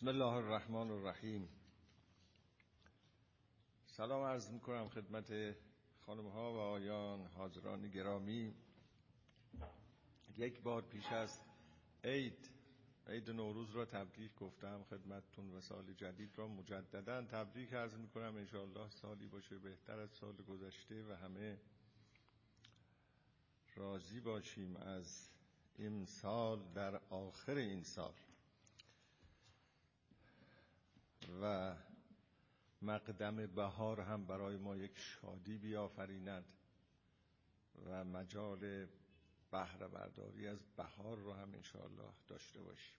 بسم الله الرحمن الرحیم. سلام عرض می‌کنم خدمت خانم ها و آیان حاضران گرامی. یک بار پیش از عید عید نوروز را تبریک گفتم. خدمتتون و سال جدید را مجددا تبریک عرض می‌کنم. انشاءالله سالی باشه بهتر از سال گذشته و همه راضی باشیم از این سال در آخر این سال. و مقدم بهار هم برای ما یک شادی بیافریند و مجال بهره برداری از بهار رو هم انشاءالله داشته باشیم.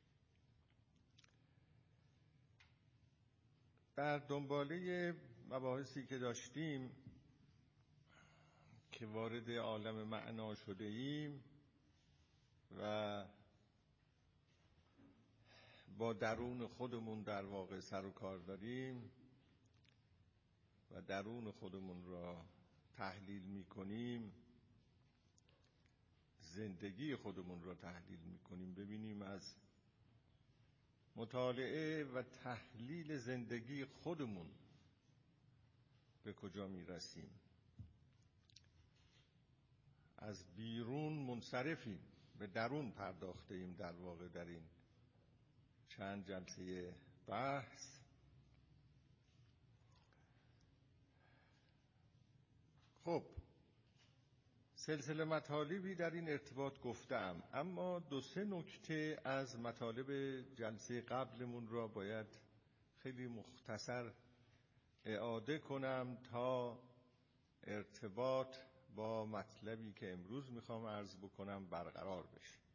در دنباله مباحثی که داشتیم که وارد عالم معنا شده ایم و با درون خودمون در واقع سر و کار داریم و درون خودمون را تحلیل می‌کنیم. زندگی خودمون را تحلیل می‌کنیم. ببینیم از مطالعه و تحلیل زندگی خودمون به کجا می‌رسیم. از بیرون منصرفیم. به درون پرداخته ایم در واقع در این چند جلسه بحث. خب سلسله مطالبی در این ارتباط گفتم اما دو سه نکته از مطالب جلسه قبلمون را باید خیلی مختصر اعاده کنم تا ارتباط با مطلبی که امروز می‌خوام عرض بکنم برقرار بشه.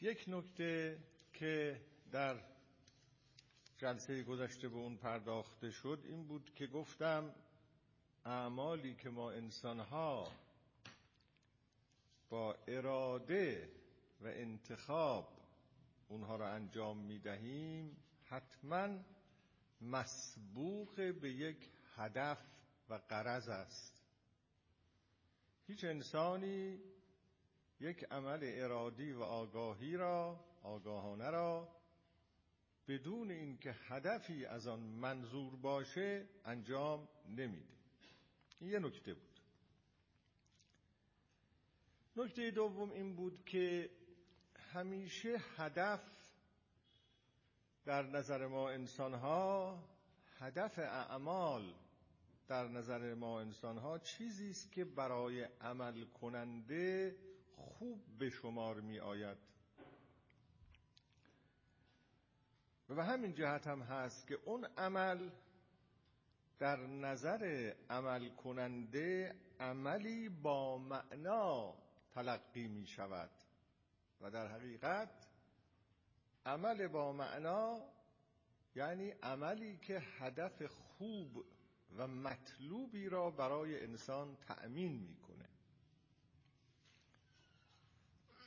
یک نکته که در جلسه گذشته به اون پرداخته شد این بود که گفتم اعمالی که ما انسانها با اراده و انتخاب اونها را انجام می‌دهیم حتما مسبوق به یک هدف و قرض است. هیچ انسانی یک عمل ارادی و آگاهی را آگاهانه را بدون اینکه هدفی از آن منظور باشه انجام نمیده. این یه نکته بود. نکته دوم این بود که همیشه هدف در نظر ما انسان ها هدف اعمال در نظر ما انسان ها چیزی است که برای عمل کننده خوب به شمار می آید. و همین جهت هم هست که اون عمل در نظر عمل کننده عملی با معنا تلقی می شود. و در حقیقت عمل با معنا یعنی عملی که هدف خوب و مطلوبی را برای انسان تأمین می‌کنه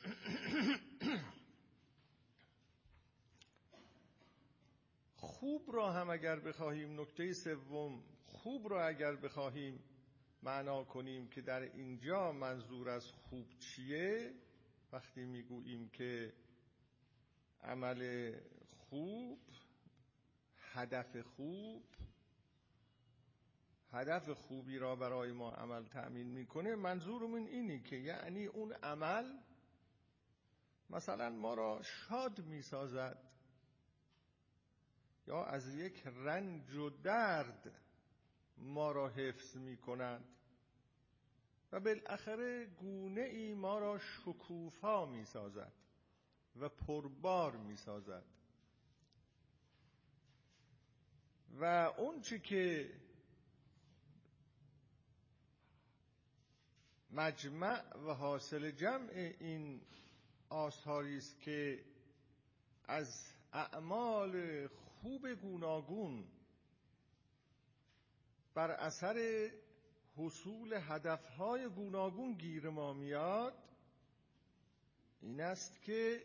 خوب را هم اگر بخواهیم نکته سوم خوب را اگر بخواهیم معنا کنیم که در اینجا منظور از خوب چیه؟ وقتی می‌گوییم که عمل خوب هدف خوب هدف خوبی را برای ما عمل تأمین می‌کنه منظورمون اینی که یعنی اون عمل مثلا ما را شاد می‌سازد یا از یک رنج و درد ما را حفظ می کند و بالاخره گونه ای ما را شکوفا می سازد و پربار می سازد و اون چی که مجمع و حاصل جمع این آثاری است که از اعمال خوب گوناگون بر اثر حصول هدفهای گوناگون گیر ما میاد این است که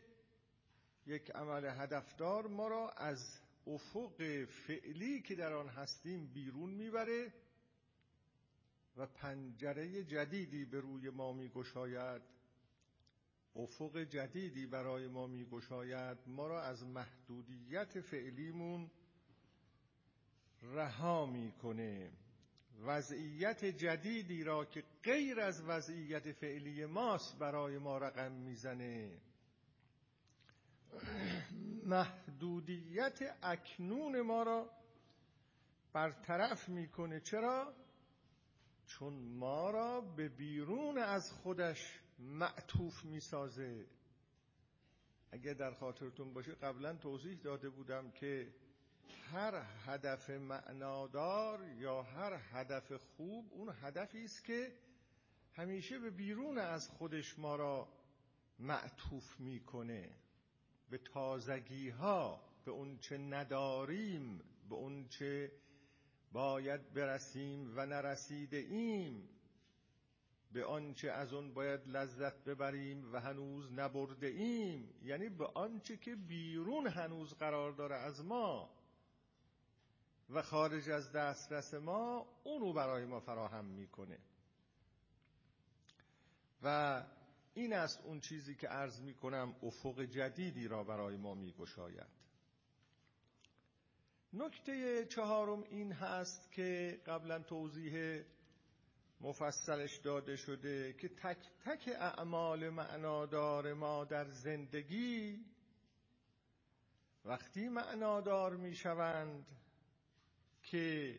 یک عمل هدفدار ما را از افق فعلی که در آن هستیم بیرون می‌بره و پنجره جدیدی به روی ما میگشاید. افق جدیدی برای ما میگشاید. ما را از محدودیت فعلیمون رها می‌کنه. وضعیت جدیدی را که غیر از وضعیت فعلی ماست برای ما رقم می‌زنه. محدودیت اکنون ما را برطرف می‌کنه. چرا؟ چون ما را به بیرون از خودش معطوف می‌سازه. اگه در خاطرتون باشه قبلا توضیح داده بودم که هر هدف معنادار یا هر هدف خوب اون هدفی است که همیشه به بیرون از خودش ما را معطوف می‌کنه. به تازگی ها به اون چه نداریم به اون چه باید برسیم و نرسیده ایم به آنچه از اون باید لذت ببریم و هنوز نبرده ایم. یعنی به آنچه که بیرون هنوز قرار داره از ما و خارج از دسترس ما اونو برای ما فراهم می‌کنه. و این است اون چیزی که عرض می‌کنم افق جدیدی را برای ما میگشاید. نکته چهارم این هست که قبلا توضیح مفصلش داده شده که تک تک اعمال معنادار ما در زندگی وقتی معنادار می شوند که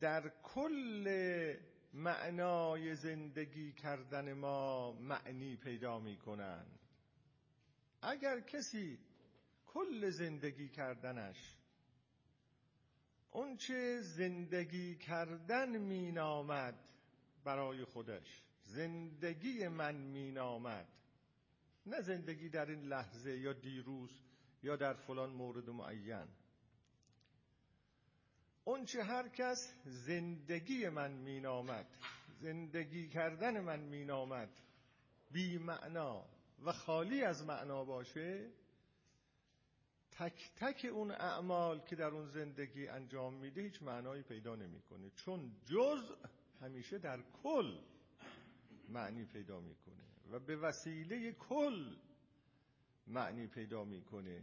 در کل معنای زندگی کردن ما معنی پیدا می کنند. اگر کسی کل زندگی کردنش اون چه زندگی کردن مینامد برای خودش. زندگی من مینامد. نه زندگی در این لحظه یا دیروز یا در فلان مورد معین. اون چه هر کس زندگی من مینامد زندگی کردن من مینامد بی معنا و خالی از معنا باشه تک تک اون اعمال که در اون زندگی انجام میده هیچ معنایی پیدا نمی‌کنه. چون جز همیشه در کل معنی پیدا می‌کنه و به وسیله کل معنی پیدا می‌کنه.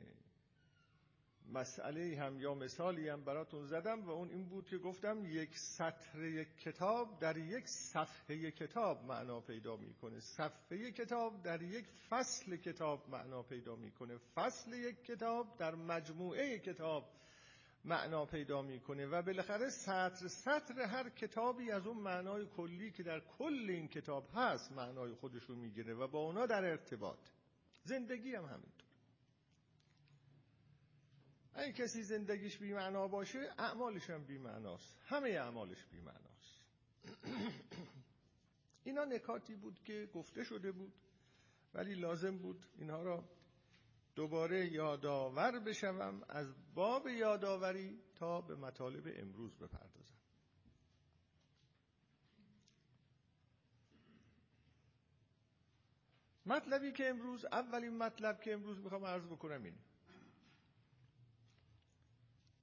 مسئله هم یا مثالی هم براتون زدم و اون این بود که گفتم یک سطر یک کتاب در یک صفحه کتاب معنا پیدا می‌کنه. صفحه کتاب در یک فصل کتاب معنا پیدا می‌کنه. فصل یک کتاب در مجموعه کتاب معنا پیدا می‌کنه و بالاخره سطر سطر هر کتابی از اون معنای کلی که در کل این کتاب هست معنای خودش رو می‌گیره و با اونا در ارتباط. زندگی هم همینطور اگه کسی زندگیش بیمعنا باشه اعمالش هم بیمعناست. همه اعمالش بیمعناست. اینا نکاتی بود که گفته شده بود ولی لازم بود اینها را دوباره یادآور بشوم از باب یادآوری تا به مطالب امروز بپردازم. مطلبی که امروز اولین مطلب که امروز می‌خوام عرض بکنم اینه.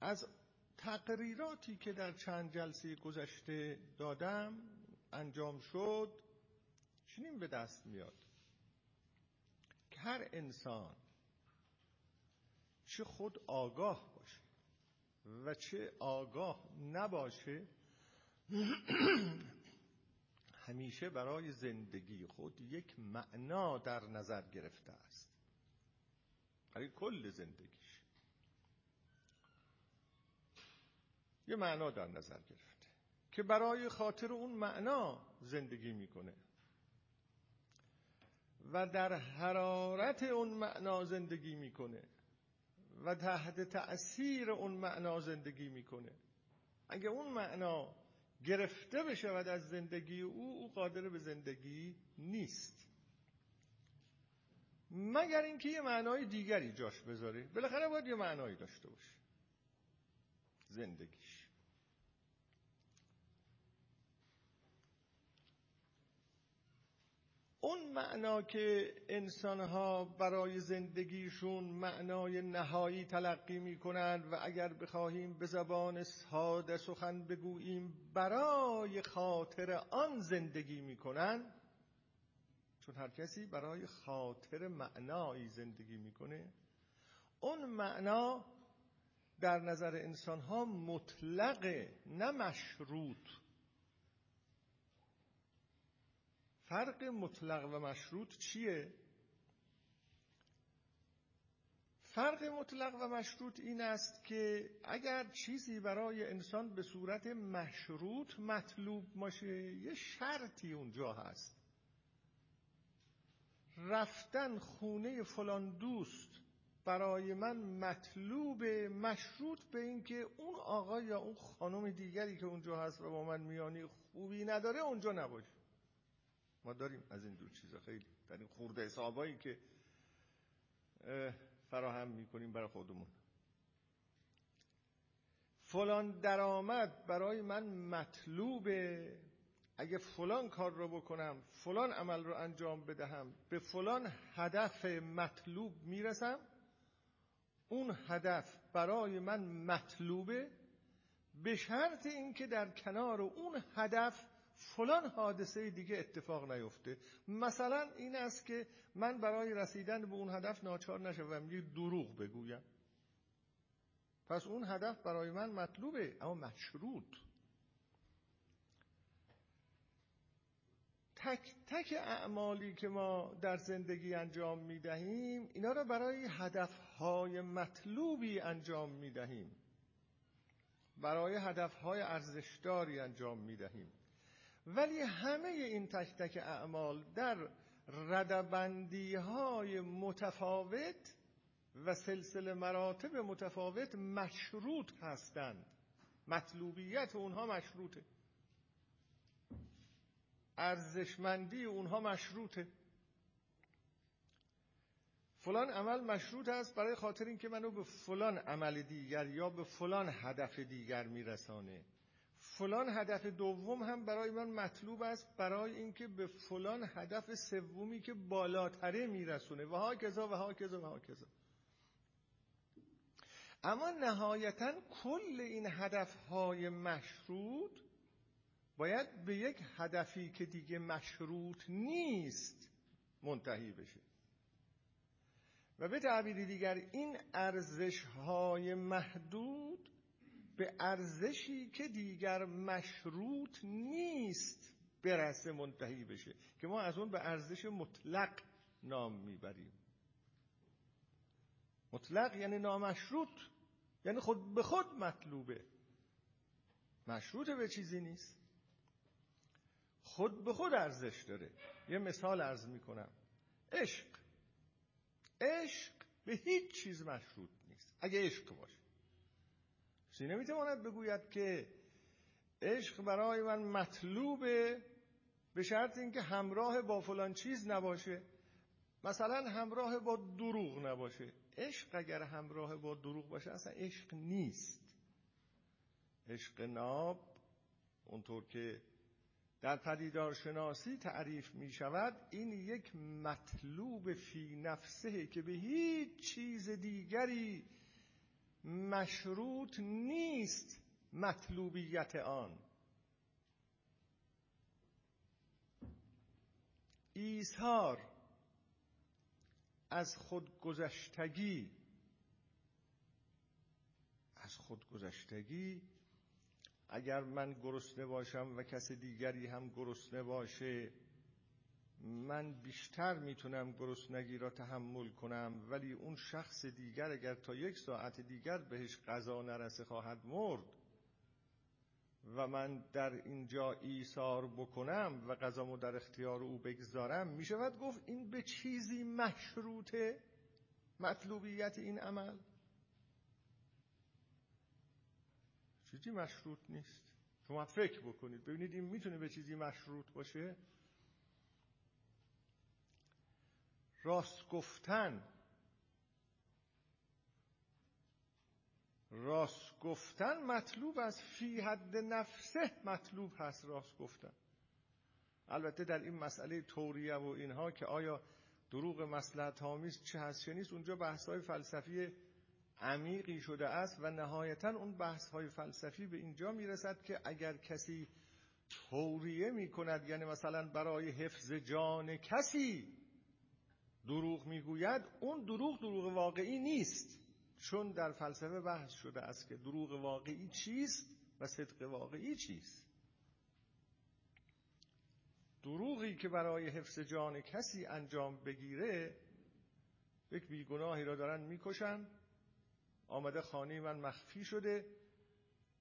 از تقریراتی که در چند جلسه گذشته دادم انجام شد چنین به دست میاد. که هر انسان چه خود آگاه باشه و چه آگاه نباشه همیشه برای زندگی خود یک معنا در نظر گرفته است. برای کل زندگی یه معنا در نظر گرفته که برای خاطر اون معنا زندگی می‌کنه. و در حرارت اون معنا زندگی می‌کنه. و تحت تأثیر اون معنا زندگی می‌کنه. اگه اون معنا گرفته بشود از زندگی او او قادر به زندگی نیست. مگر اینکه یه معنای دیگری جاش بذاره. بالاخره باید یه معنایی داشته باشه. زندگیش. اون معنا که انسانها برای زندگیشون معنای نهایی تلقی می کنند و اگر بخواهیم به زبان ساده سخن بگوییم برای خاطر آن زندگی می کنند چون هر کسی برای خاطر معنایی زندگی می‌کنه اون معنا در نظر انسان ها مطلقه نه مشروط. فرق مطلق و مشروط چیه؟ فرق مطلق و مشروط این است که اگر چیزی برای انسان به صورت مشروط مطلوب باشه یه شرطی اونجا هست رفتن خونه فلان دوست برای من مطلوب مشروط به اینکه اون آقا یا اون خانم دیگری که اونجا هست و با من میانی خوبی نداره اونجا نباشه ما داریم از این دو چیزا خیلی در این خورده حسابایی که فراهم می‌کنیم برای خودمون. فلان درآمد برای من مطلوبه. اگه فلان کار رو بکنم فلان عمل رو انجام بدهم به فلان هدف مطلوب می‌رسم اون هدف برای من مطلوبه به شرط اینکه در کنار اون هدف فلان حادثه دیگه اتفاق نیفته. مثلا این است که من برای رسیدن به اون هدف ناچار نشوم. یه دروغ بگویم. پس اون هدف برای من مطلوبه اما مشروط. تک تک اعمالی که ما در زندگی انجام می دهیم اینا را برای هدفهای مطلوبی انجام می دهیم برای هدفهای ارزشداری انجام می دهیم ولی همه این تک تک اعمال در ردبندی های متفاوت و سلسله مراتب متفاوت مشروط هستند. مطلوبیت اونها مشروطه. ارزشمندی اونها مشروطه. فلان عمل مشروط است برای خاطر اینکه منو به فلان عمل دیگر یا به فلان هدف دیگر میرسانه. فلان هدف دوم هم برای من مطلوب است برای اینکه به فلان هدف سومی که بالاتره میرسونه. و ها کذا و ها کذا و ها کذا اما نهایتا کل این هدفهای مشروط باید به یک هدفی که دیگه مشروط نیست منتهی بشه. و به تعبیر دیگر این ارزش های محدود به ارزشی که دیگر مشروط نیست برسه منتهی بشه که ما از اون به ارزش مطلق نام می‌بریم. مطلق یعنی نامشروط یعنی خود به خود مطلوبه. مشروط به چیزی نیست. خود به خود ارزش داره. یه مثال عرض می‌کنم. عشق. عشق به هیچ چیز مشروط نیست. اگه عشق باشه. کسی نمی‌تواند بگوید که عشق برای من مطلوبه به شرط اینکه همراه با فلان چیز نباشه؟ مثلا همراه با دروغ نباشه. عشق اگر همراه با دروغ باشه اصلا عشق نیست. عشق ناب اونطور که در پدیدار شناسی تعریف می شود این یک مطلوب فی نفسه که به هیچ چیز دیگری مشروط نیست مطلوبیت آن. ایثار از خودگذشتگی از خودگذشتگی اگر من گرسنه باشم و کس دیگری هم گرسنه باشه من بیشتر می‌تونم گرسنگی را تحمل کنم ولی اون شخص دیگر اگر تا یک ساعت دیگر بهش غذا نرسه خواهد مرد و من در اینجا ایثار بکنم و غذامو در اختیار او بگذارم می‌شود گفت این به چیزی مشروطه مطلوبیت این عمل؟ چیزی مشروط نیست. شما فکر بکنید. ببینید این می‌تونه به چیزی مشروط باشه؟ راست گفتن. راست گفتن مطلوب است. فی حد نفسه مطلوب هست راست گفتن. البته در این مسئله توریه و اینها که آیا دروغ مسلحت آمیز چه هست چه نیست اونجا بحث های فلسفی عمیقی شده است و نهایتا اون بحث های فلسفی به اینجا می‌رسد که اگر کسی توریه می کند یعنی مثلا برای حفظ جان کسی دروغ می‌گوید اون دروغ دروغ واقعی نیست. چون در فلسفه بحث شده است که دروغ واقعی چیست و صدق واقعی چیست. دروغی که برای حفظ جان کسی انجام بگیره یک بیگناهی را دارن می‌کشن آمده خانه من مخفی شده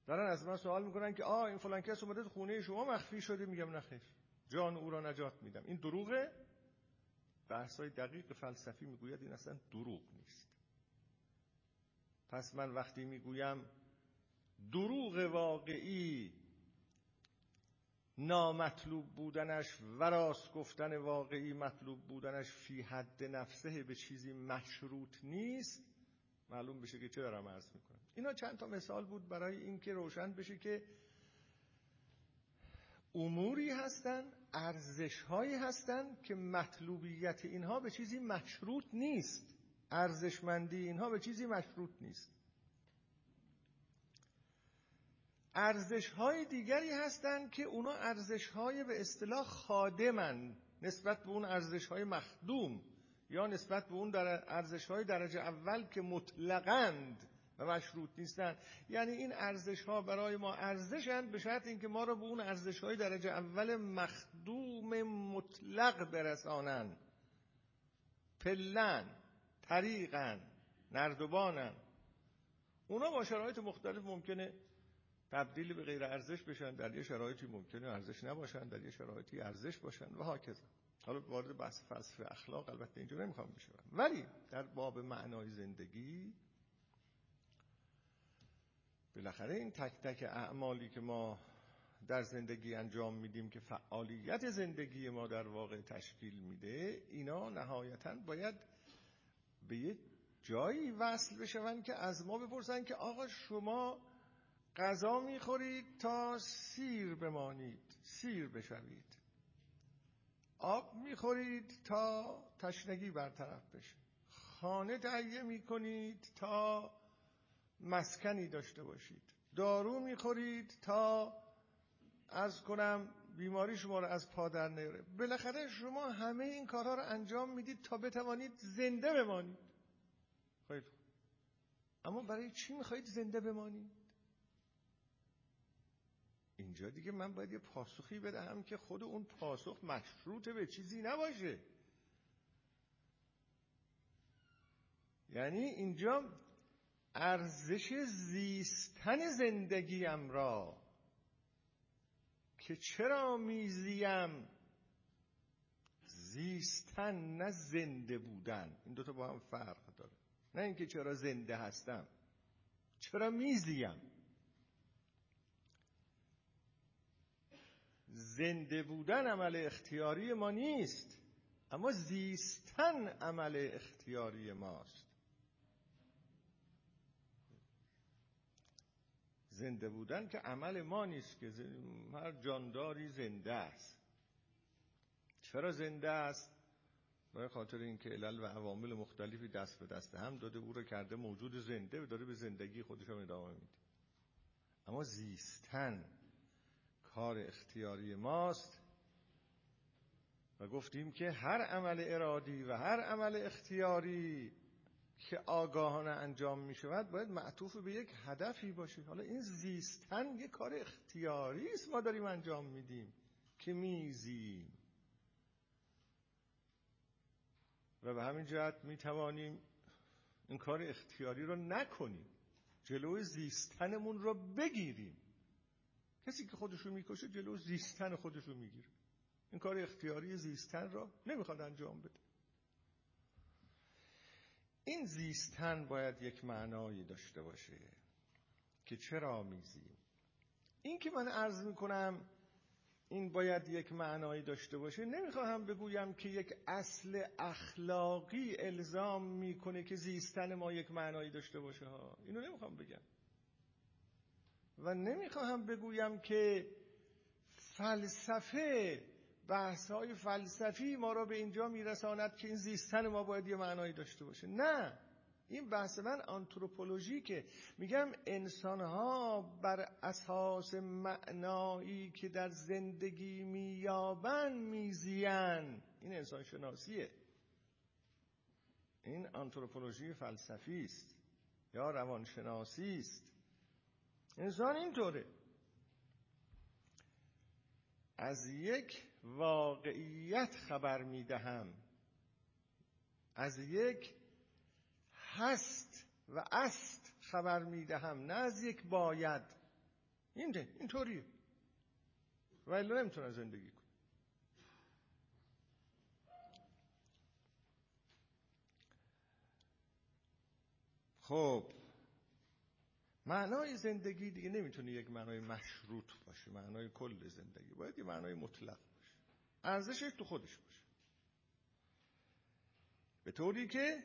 دارن از من سوال می‌کنن که آه این فلان کس اومده خونه شما مخفی شده میگم نخیر جان او را نجات میدم. این دروغه؟ بحث های دقیق فلسفی می‌گوید این اصلا دروغ نیست. پس من وقتی می‌گویم دروغ واقعی نامطلوب بودنش و راست گفتن واقعی مطلوب بودنش فی حد نفسه به چیزی مشروط نیست معلوم بشه که چه دارم عرض می‌کنم. اینا چند تا مثال بود برای اینکه روشن بشه که اموری هستن ارزش هایی هستن که مطلوبیت اینها به چیزی مشروط نیست. ارزشمندی اینها به چیزی مشروط نیست. ارزش های دیگری هستند که اونا ارزش های به اصطلاح خادمن نسبت به اون ارزش های مخدوم یا نسبت به اون در ارزش های درجه اول که مطلقند. و مشروط نیستند یعنی این ارزش ها برای ما ارزشند به شرط اینکه ما را به اون ارزش های درجه اول مخدوم مطلق برسانند. پلن طریقن نردبانن. اونا با شرایط مختلف ممکنه تبدیل به غیر ارزش بشن در یه شرایطی ممکنه ارزش نباشن در یه شرایطی ارزش باشن و هاکذا. حالا وارد بحث فلسفه اخلاق البته اینجا نمی‌خوام بشم ولی در باب معنای زندگی بالاخره این تک تک اعمالی که ما در زندگی انجام میدیم که فعالیت زندگی ما در واقع تشکیل میده اینا نهایتا باید به یه جایی وصل بشون که از ما بپرسن که آقا شما غذا می‌خورید تا سیر بمانید سیر بشوید. آب می‌خورید تا تشنگی برطرف بشه. خانه تهیه می‌کنید تا مسکنی داشته باشید. دارو می‌خورید تا از کنم بیماری شما رو از پادر نیاره. بالاخره شما همه این کارها رو انجام می‌دید تا بتوانید زنده بمانید. خیلی اما برای چی می‌خواهید زنده بمانید؟ اینجا دیگه من باید یه پاسخی بدهم که خود اون پاسخ مشروط به چیزی نباشه. یعنی اینجا ارزش زیستن زندگیم را که چرا میزیم؟ زیستن نه زنده بودن. این دوتا با هم فرق داره. نه اینکه چرا زنده هستم. چرا میزیم؟ زنده بودن عمل اختیاری ما نیست اما زیستن عمل اختیاری ماست. زنده بودن که عمل ما نیست که هر جانداری زنده است. چرا زنده است؟ برای خاطر اینکه علل و عوامل مختلفی دست به دست هم داده او را کرده موجود زنده و داره به زندگی خودش هم ادامه میده. اما زیستن کار اختیاری ماست و گفتیم که هر عمل ارادی و هر عمل اختیاری که آگاهانه انجام می شود باید معطوف به یک هدفی باشه حالا این زیستن یک کار اختیاری است ما داریم انجام میدیم. که میزیم. و به همین جهت می توانیم این کار اختیاری رو نکنیم. جلوی زیستنمون رو بگیریم. کسی که خودشو می‌کشه جلو زیستن خودشو می‌گیره. این کار اختیاری زیستن را نمی‌خواد انجام بده. این زیستن باید یک معنایی داشته باشه که چرا میزیم این که من عرض می‌کنم این باید یک معنایی داشته باشه. نمی‌خواهم بگویم که یک اصل اخلاقی الزام می‌کنه که زیستن ما یک معنایی داشته باشه ها. اینو نمی‌خوام بگم. و نمی‌خواهم بگویم که فلسفه بحث های فلسفی ما را به اینجا میرساند که این زیستن ما باید یه معنایی داشته باشه. نه. این بحث من آنتروپولوژی که میگم انسان ها بر اساس معنایی که در زندگی مییابن میزین این انسان شناسیه این آنتروپولوژی فلسفی است یا روانشناسی است. انسان اینطوره. از یک واقعیت خبر می‌دهم. از یک هست و است خبر می‌دهم نه از یک باید. این اینطوریه و الا نمی‌تونه زندگی کنه. خب معنای زندگی دیگه نمی‌تونه یک معنای مشروط باشه معنای کل زندگی. باید یه معنای مطلق. ارزشش تو خودش باشه. به طوری که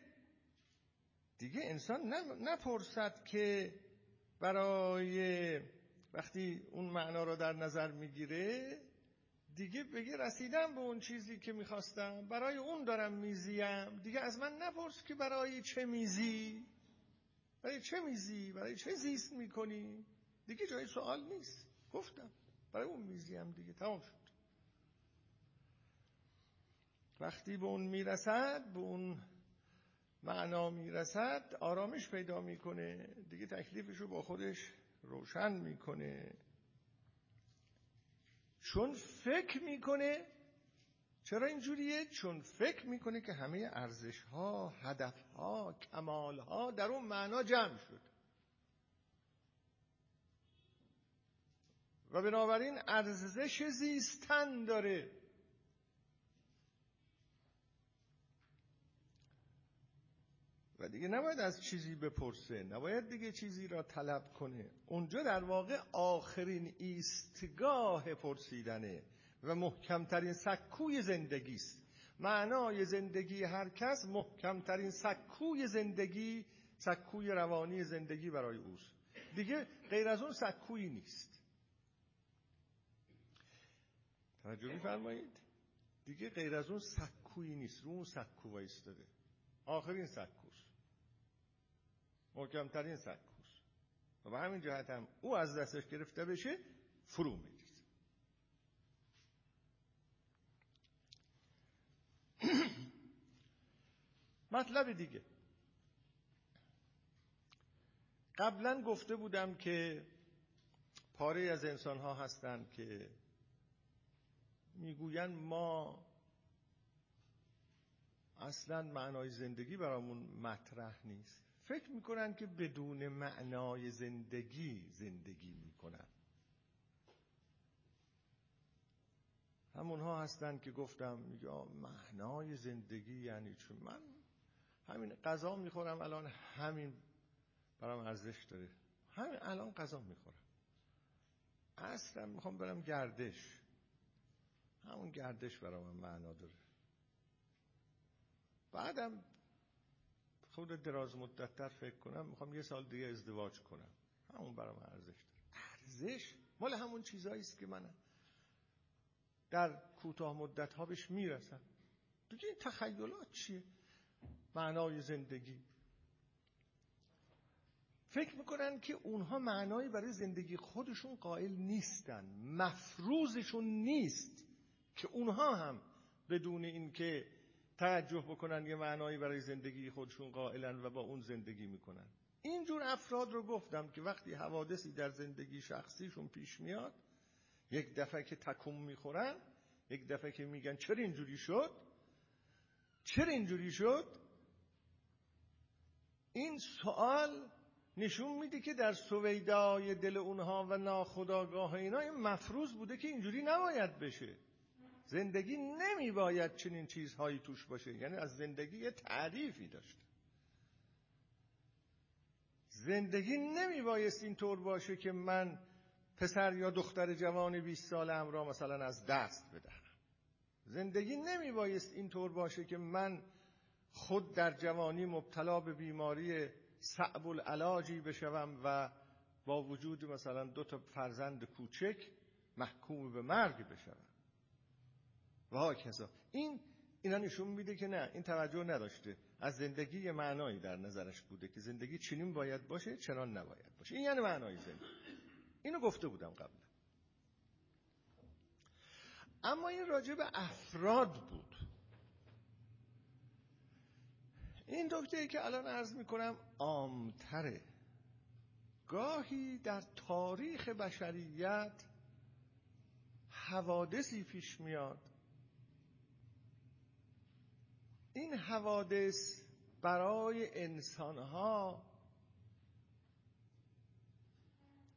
دیگه انسان نپرسد که برای وقتی اون معنا رو در نظر می‌گیره دیگه بگه رسیدم به اون چیزی که می‌خواستم برای اون دارم میزیم. دیگه از من نپرس که برای چه میزی؟ برای چه میزی؟ برای چه زیست می‌کنی؟ دیگه جای سوال نیست. گفتم برای اون میزیم دیگه. تمام شد. وقتی به اون می‌رسد به اون معنا می‌رسد آرامش پیدا می‌کنه. دیگه تکلیفش رو با خودش روشن می‌کنه. چون فکر می‌کنه چرا اینجوریه؟ چون فکر می‌کنه که همه ارزش ها، هدف ها، کمال ها در اون معنا جمع شد. و بنابراین ارزش زیستن داره. دیگه نباید از چیزی بپرسه نباید دیگه چیزی را طلب کنه. اونجا در واقع آخرین ایستگاه پرسیدنه و محکمترین سکوی زندگی است معنای زندگی هر کس محکمترین سکوی زندگی سکوی روانی زندگی برای اوست. دیگه غیر از اون سکویی نیست. توجه میفرمایید؟ دیگه غیر از اون سکویی نیست. رو اون سکو وایستاده. آخرین سکوست محکمترین سکوست و به همین جهت هم او از دستش گرفته بشه فرو میریزه. مطلب دیگه. قبلا گفته بودم که پاره از انسان ها هستند که می‌گویند ما اصلا معنای زندگی برامون مطرح نیست. فکر می‌کنن که بدون معنای زندگی زندگی می‌کنن. همونها هستن که گفتم یا معنای زندگی یعنی چون من همین غذا می‌خورم الان همین برام ارزش داره. همین الان غذا می‌خورم. اصلا می‌خوام برم گردش. همون گردش برام معنا داره. بعدم خود دراز مدتتر فکر کنم می‌خوام یه سال دیگه ازدواج کنم. همون برام ارزش داره. ارزش؟ مال همون چیزایی است که من در کوتاه مدت ها بهش می‌رسم. دیگه این تخیلات چیه؟ معنای زندگی. فکر می‌کنن که اونها معنایی برای زندگی خودشون قائل نیستن. مفروضشون نیست که اونها هم بدون اینکه توجه بکنن یه معنایی برای زندگی خودشون قائلن و با اون زندگی می‌کنن. اینجور افراد رو گفتم که وقتی حوادثی در زندگی شخصیشون پیش میاد یک دفعه که تکون می‌خورن یک دفعه که میگن چرا اینجوری شد؟ چرا اینجوری شد؟ این سوال نشون میده که در سویدای دل اونها و ناخداگاه اینا این مفروض بوده که اینجوری نباید بشه. زندگی نمی باید چنین چیزهایی توش باشه. یعنی از زندگی یه تعریفی داشته زندگی نمی بایست اینطور باشه که من پسر یا دختر جوان 20 سالم را مثلا از دست بدهم. زندگی نمی بایست اینطور باشه که من خود در جوانی مبتلا به بیماری صعب العلاجی بشوم و با وجود مثلا دو تا فرزند کوچک محکوم به مرگ بشوم. و ها این اینا نشون میده که نه این توجه نداشته. از زندگی معنایی در نظرش بوده که زندگی چنین باید باشه چنان نباید باشه. این یعنی معنای زندگی. اینو گفته بودم قبل اما این راجع به افراد بود. این دکته ای که الان عرض می‌کنم عامتره. گاهی در تاریخ بشریت حوادثی پیش میاد این حوادث برای انسانها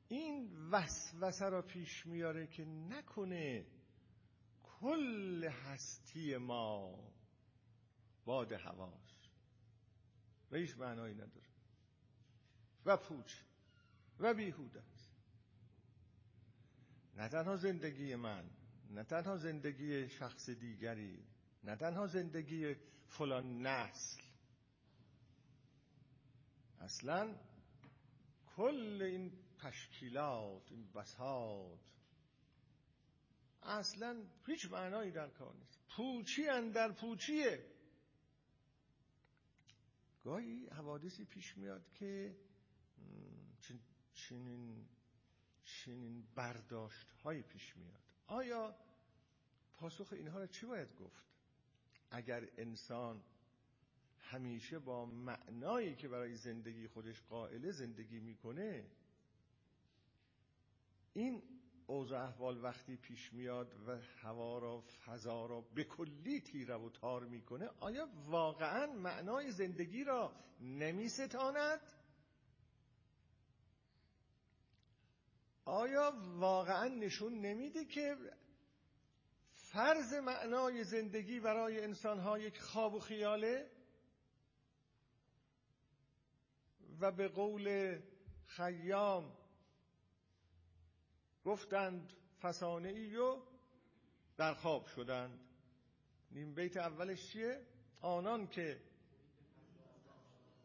این وسوسه را پیش میاره که نکنه کل هستی ما باد هواست. و هیچ معنایی نداره. و پوچ و بیهوده است. نه تنها زندگی من نه تنها زندگی شخص دیگری نه تنها زندگی فلان نسل. اصلا کل این تشکیلات این بساط اصلا هیچ معنایی در کار نیست. پوچی اندر پوچیه. گاهی حوادثی پیش میاد که چنین چنین برداشت های پیش میاد. آیا پاسخ اینها را چی باید گفت؟ اگر انسان همیشه با معنایی که برای زندگی خودش قائله زندگی می‌کنه این اوضاع احوال وقتی پیش میاد و هوا را فضا را به کلی تیره و تار می‌کنه آیا واقعا معنای زندگی را نمیستاند؟ آیا واقعا نشون نمیده که فرض معنای زندگی برای انسان ها یک خواب و خیاله و به قول خیام گفتند فسانه ای و در خواب شدند نیم بیت اولش چیه؟ آنان که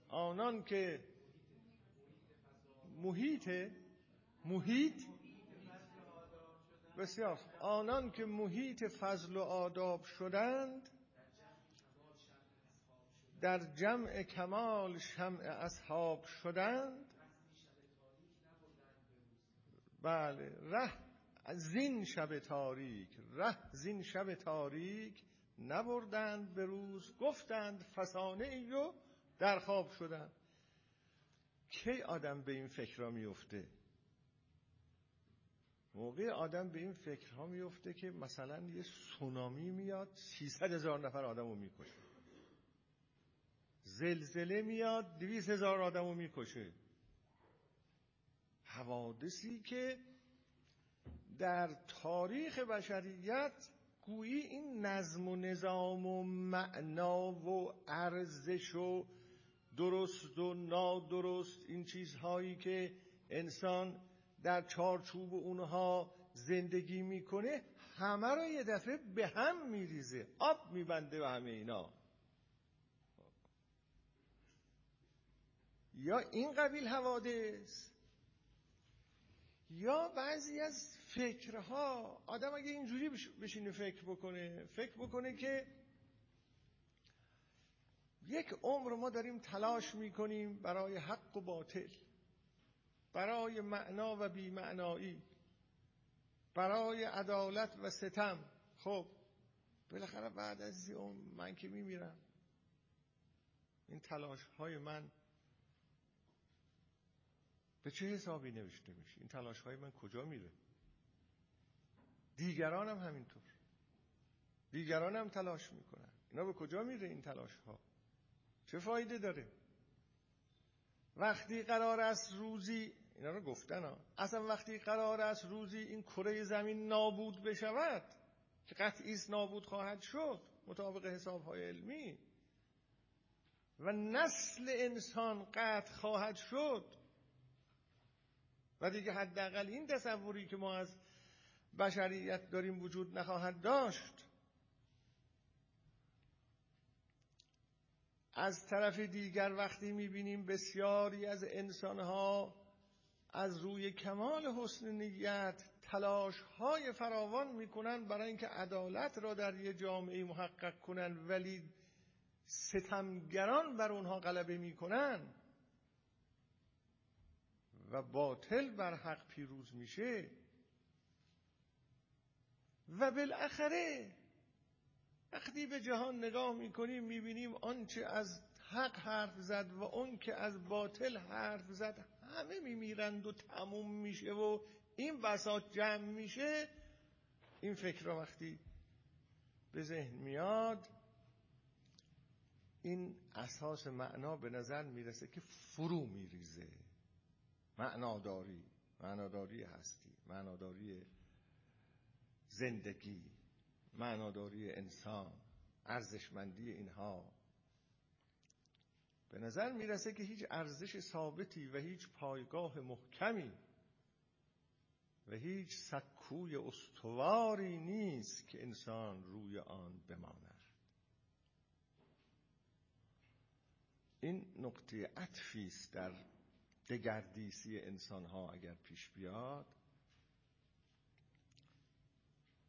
آنان که محیط محیط بسیار آنان که محیط فضل و آداب شدند در جمع کمال شمع اصحاب شدند. بله ره زین شب تاریک ره زین شب تاریک نبردند به روز گفتند فسانه ای و در خواب شدند. کی آدم به این فکر را میفته موقع آدم به این فکرها میفته که مثلا یه سونامی میاد 300 هزار نفر آدم رو می‌کشه. زلزله میاد 200 هزار آدم رو می‌کشه. حوادثی که در تاریخ بشریت گویی این نظم و نظام و معنا و ارزش و درست و نادرست این چیزهایی که انسان در چارچوب اونها زندگی می‌کنه همه رو یه دفعه به هم میریزه. آب میبنده و همه اینا. یا این قبیل حوادث یا بعضی از فکرها. آدم اگه اینجوری بشینه فکر بکنه فکر بکنه که یک عمر ما داریم تلاش می‌کنیم برای حق و باطل. برای معنا و بیمعنایی برای عدالت و ستم. خب بالاخره بعد از اون من که میمیرم. این تلاش های من به چه حسابی نوشته میشه؟ این تلاش های من کجا میره؟ دیگران هم همینطور. دیگران هم تلاش می‌کنن. اینا به کجا میره این تلاش ها چه فایده داره؟ وقتی قرار است روزی اینا رو گفتن ها. اصلا وقتی قرار است روزی این کره زمین نابود بشود که قطعی نابود خواهد شد مطابق حساب های علمی و نسل انسان قطع خواهد شد و دیگه حداقل این تصوری که ما از بشریت داریم وجود نخواهد داشت از طرف دیگر وقتی می‌بینیم بسیاری از انسانها از روی کمال حسن نیت تلاش های فراوان می‌کنن برای اینکه عدالت را در یه جامعه محقق کنن ولی ستمگران بر اونها غلبه می‌کنن و باطل بر حق پیروز میشه. و بالاخره وقتی به جهان نگاه می‌کنیم می‌بینیم آنچه از حق حرف زد و اون که از باطل حرف زد همه میمیرند و تموم میشه و این بساط جمع میشه این فکر را وقتی به ذهن میاد این اساس معنا به نظر می‌رسه که فرو میریزه. معناداری معناداری هستی معناداری زندگی معناداری انسان ارزشمندی اینها. به نظر می‌رسه که هیچ ارزش ثابتی و هیچ پایگاه محکمی و هیچ سکوی استواری نیست که انسان روی آن بماند. این نقطه عطفی است در دگردیسی انسان ها اگر پیش بیاد.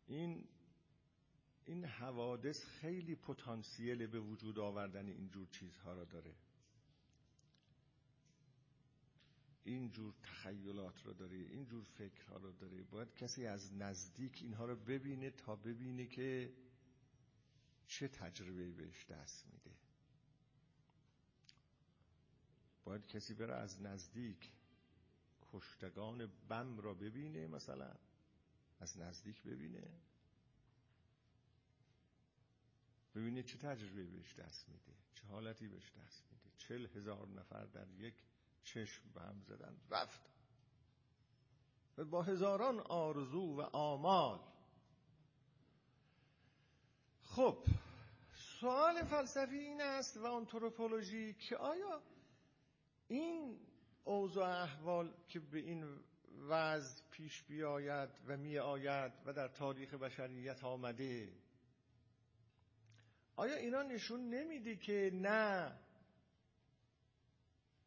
این این حوادث خیلی پتانسیل به وجود آوردن اینجور چیزها را داره. اینجور تخیلات رو داره اینجور فکرها رو داره باید کسی از نزدیک اینها رو ببینه تا ببینه که چه تجربه بهش دست میده. باید کسی بره از نزدیک کشتگان بم را ببینه مثلا. از نزدیک ببینه. ببینه چه تجربه بهش دست میده چه حالتی بهش دست میده. چل هزار نفر در یک چشم به هم زدن رفت. و با هزاران آرزو و آمال. خب سوال فلسفی این است و آنتروپولوژی که آیا این اوضاع احوال که به این وضع پیش بیاید و می آید و در تاریخ بشریت آمده آیا اینا نشون نمیده که نه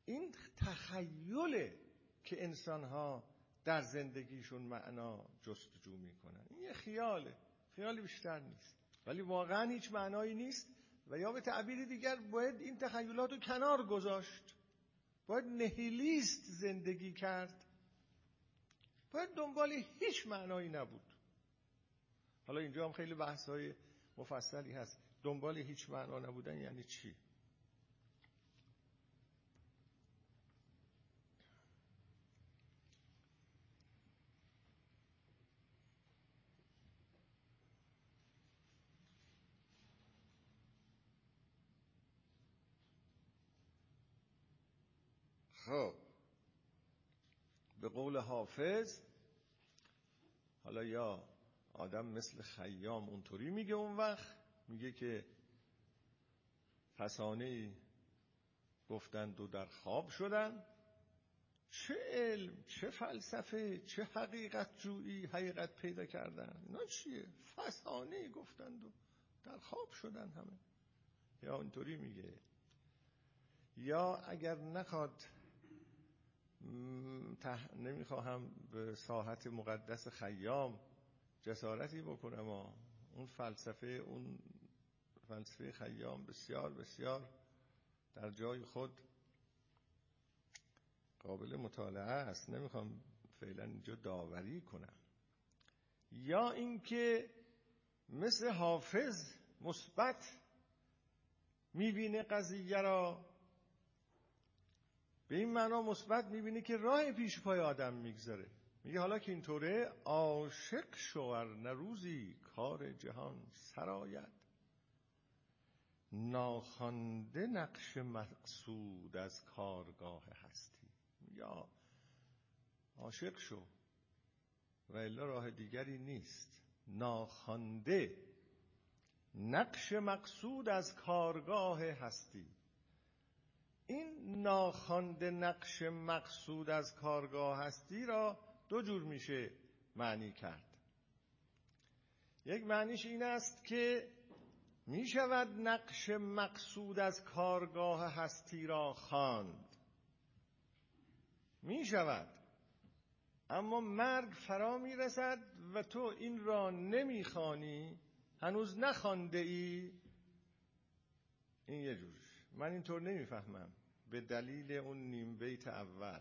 این تخیله که انسان ها در زندگیشون معنا جستجو می‌کنن. این یه خیاله. خیالی بیشتر نیست. ولی واقعا هیچ معنایی نیست و یا به تعبیر دیگر باید این تخیلات رو کنار گذاشت. باید نهیلیست زندگی کرد. باید دنبال هیچ معنایی نبود. حالا اینجا هم خیلی بحث های مفصلی هست. دنبال هیچ معنا نبودن یعنی چی خب به قول حافظ. حالا یا آدم مثل خیام اونطوری میگه اون وقت میگه که فسانه گفتند و در خواب شدن. چه علم چه فلسفه چه حقیقت جویی حقیقت پیدا کردن. اینا چیه؟ فسانه گفتند و در خواب شدن همه. یا اونطوری میگه. یا اگر نخواد نمی‌خواهم به ساحت مقدس خیام جسارتی بکنم اون فلسفه اون فلسفه خیام بسیار بسیار در جای خود قابل مطالعه است. نمی‌خوام فعلا اینجا داوری کنم. یا اینکه مثل حافظ مثبت می‌بینه قضیه را به این معنا مثبت می‌بینه که راه پیش پای آدم می‌گذاره. میگه حالا که اینطوره عاشق شوار نروزی کار جهان سرایت ناخوانده نقش مقصود از کارگاه هستی. یا عاشق شو و الا راه دیگری نیست. ناخوانده نقش مقصود از کارگاه هستی. این ناخوانده نقش مقصود از کارگاه هستی را دو جور میشه معنی کرد. یک معنیش این است که می شود نقش مقصود از کارگاه هستی را خواند. می شود اما مرگ فرا می رسد و تو این را نمی خانی هنوز نخوانده ای. این یه جورش من اینطور نمی‌فهمم. به دلیل اون نیم بیت اول.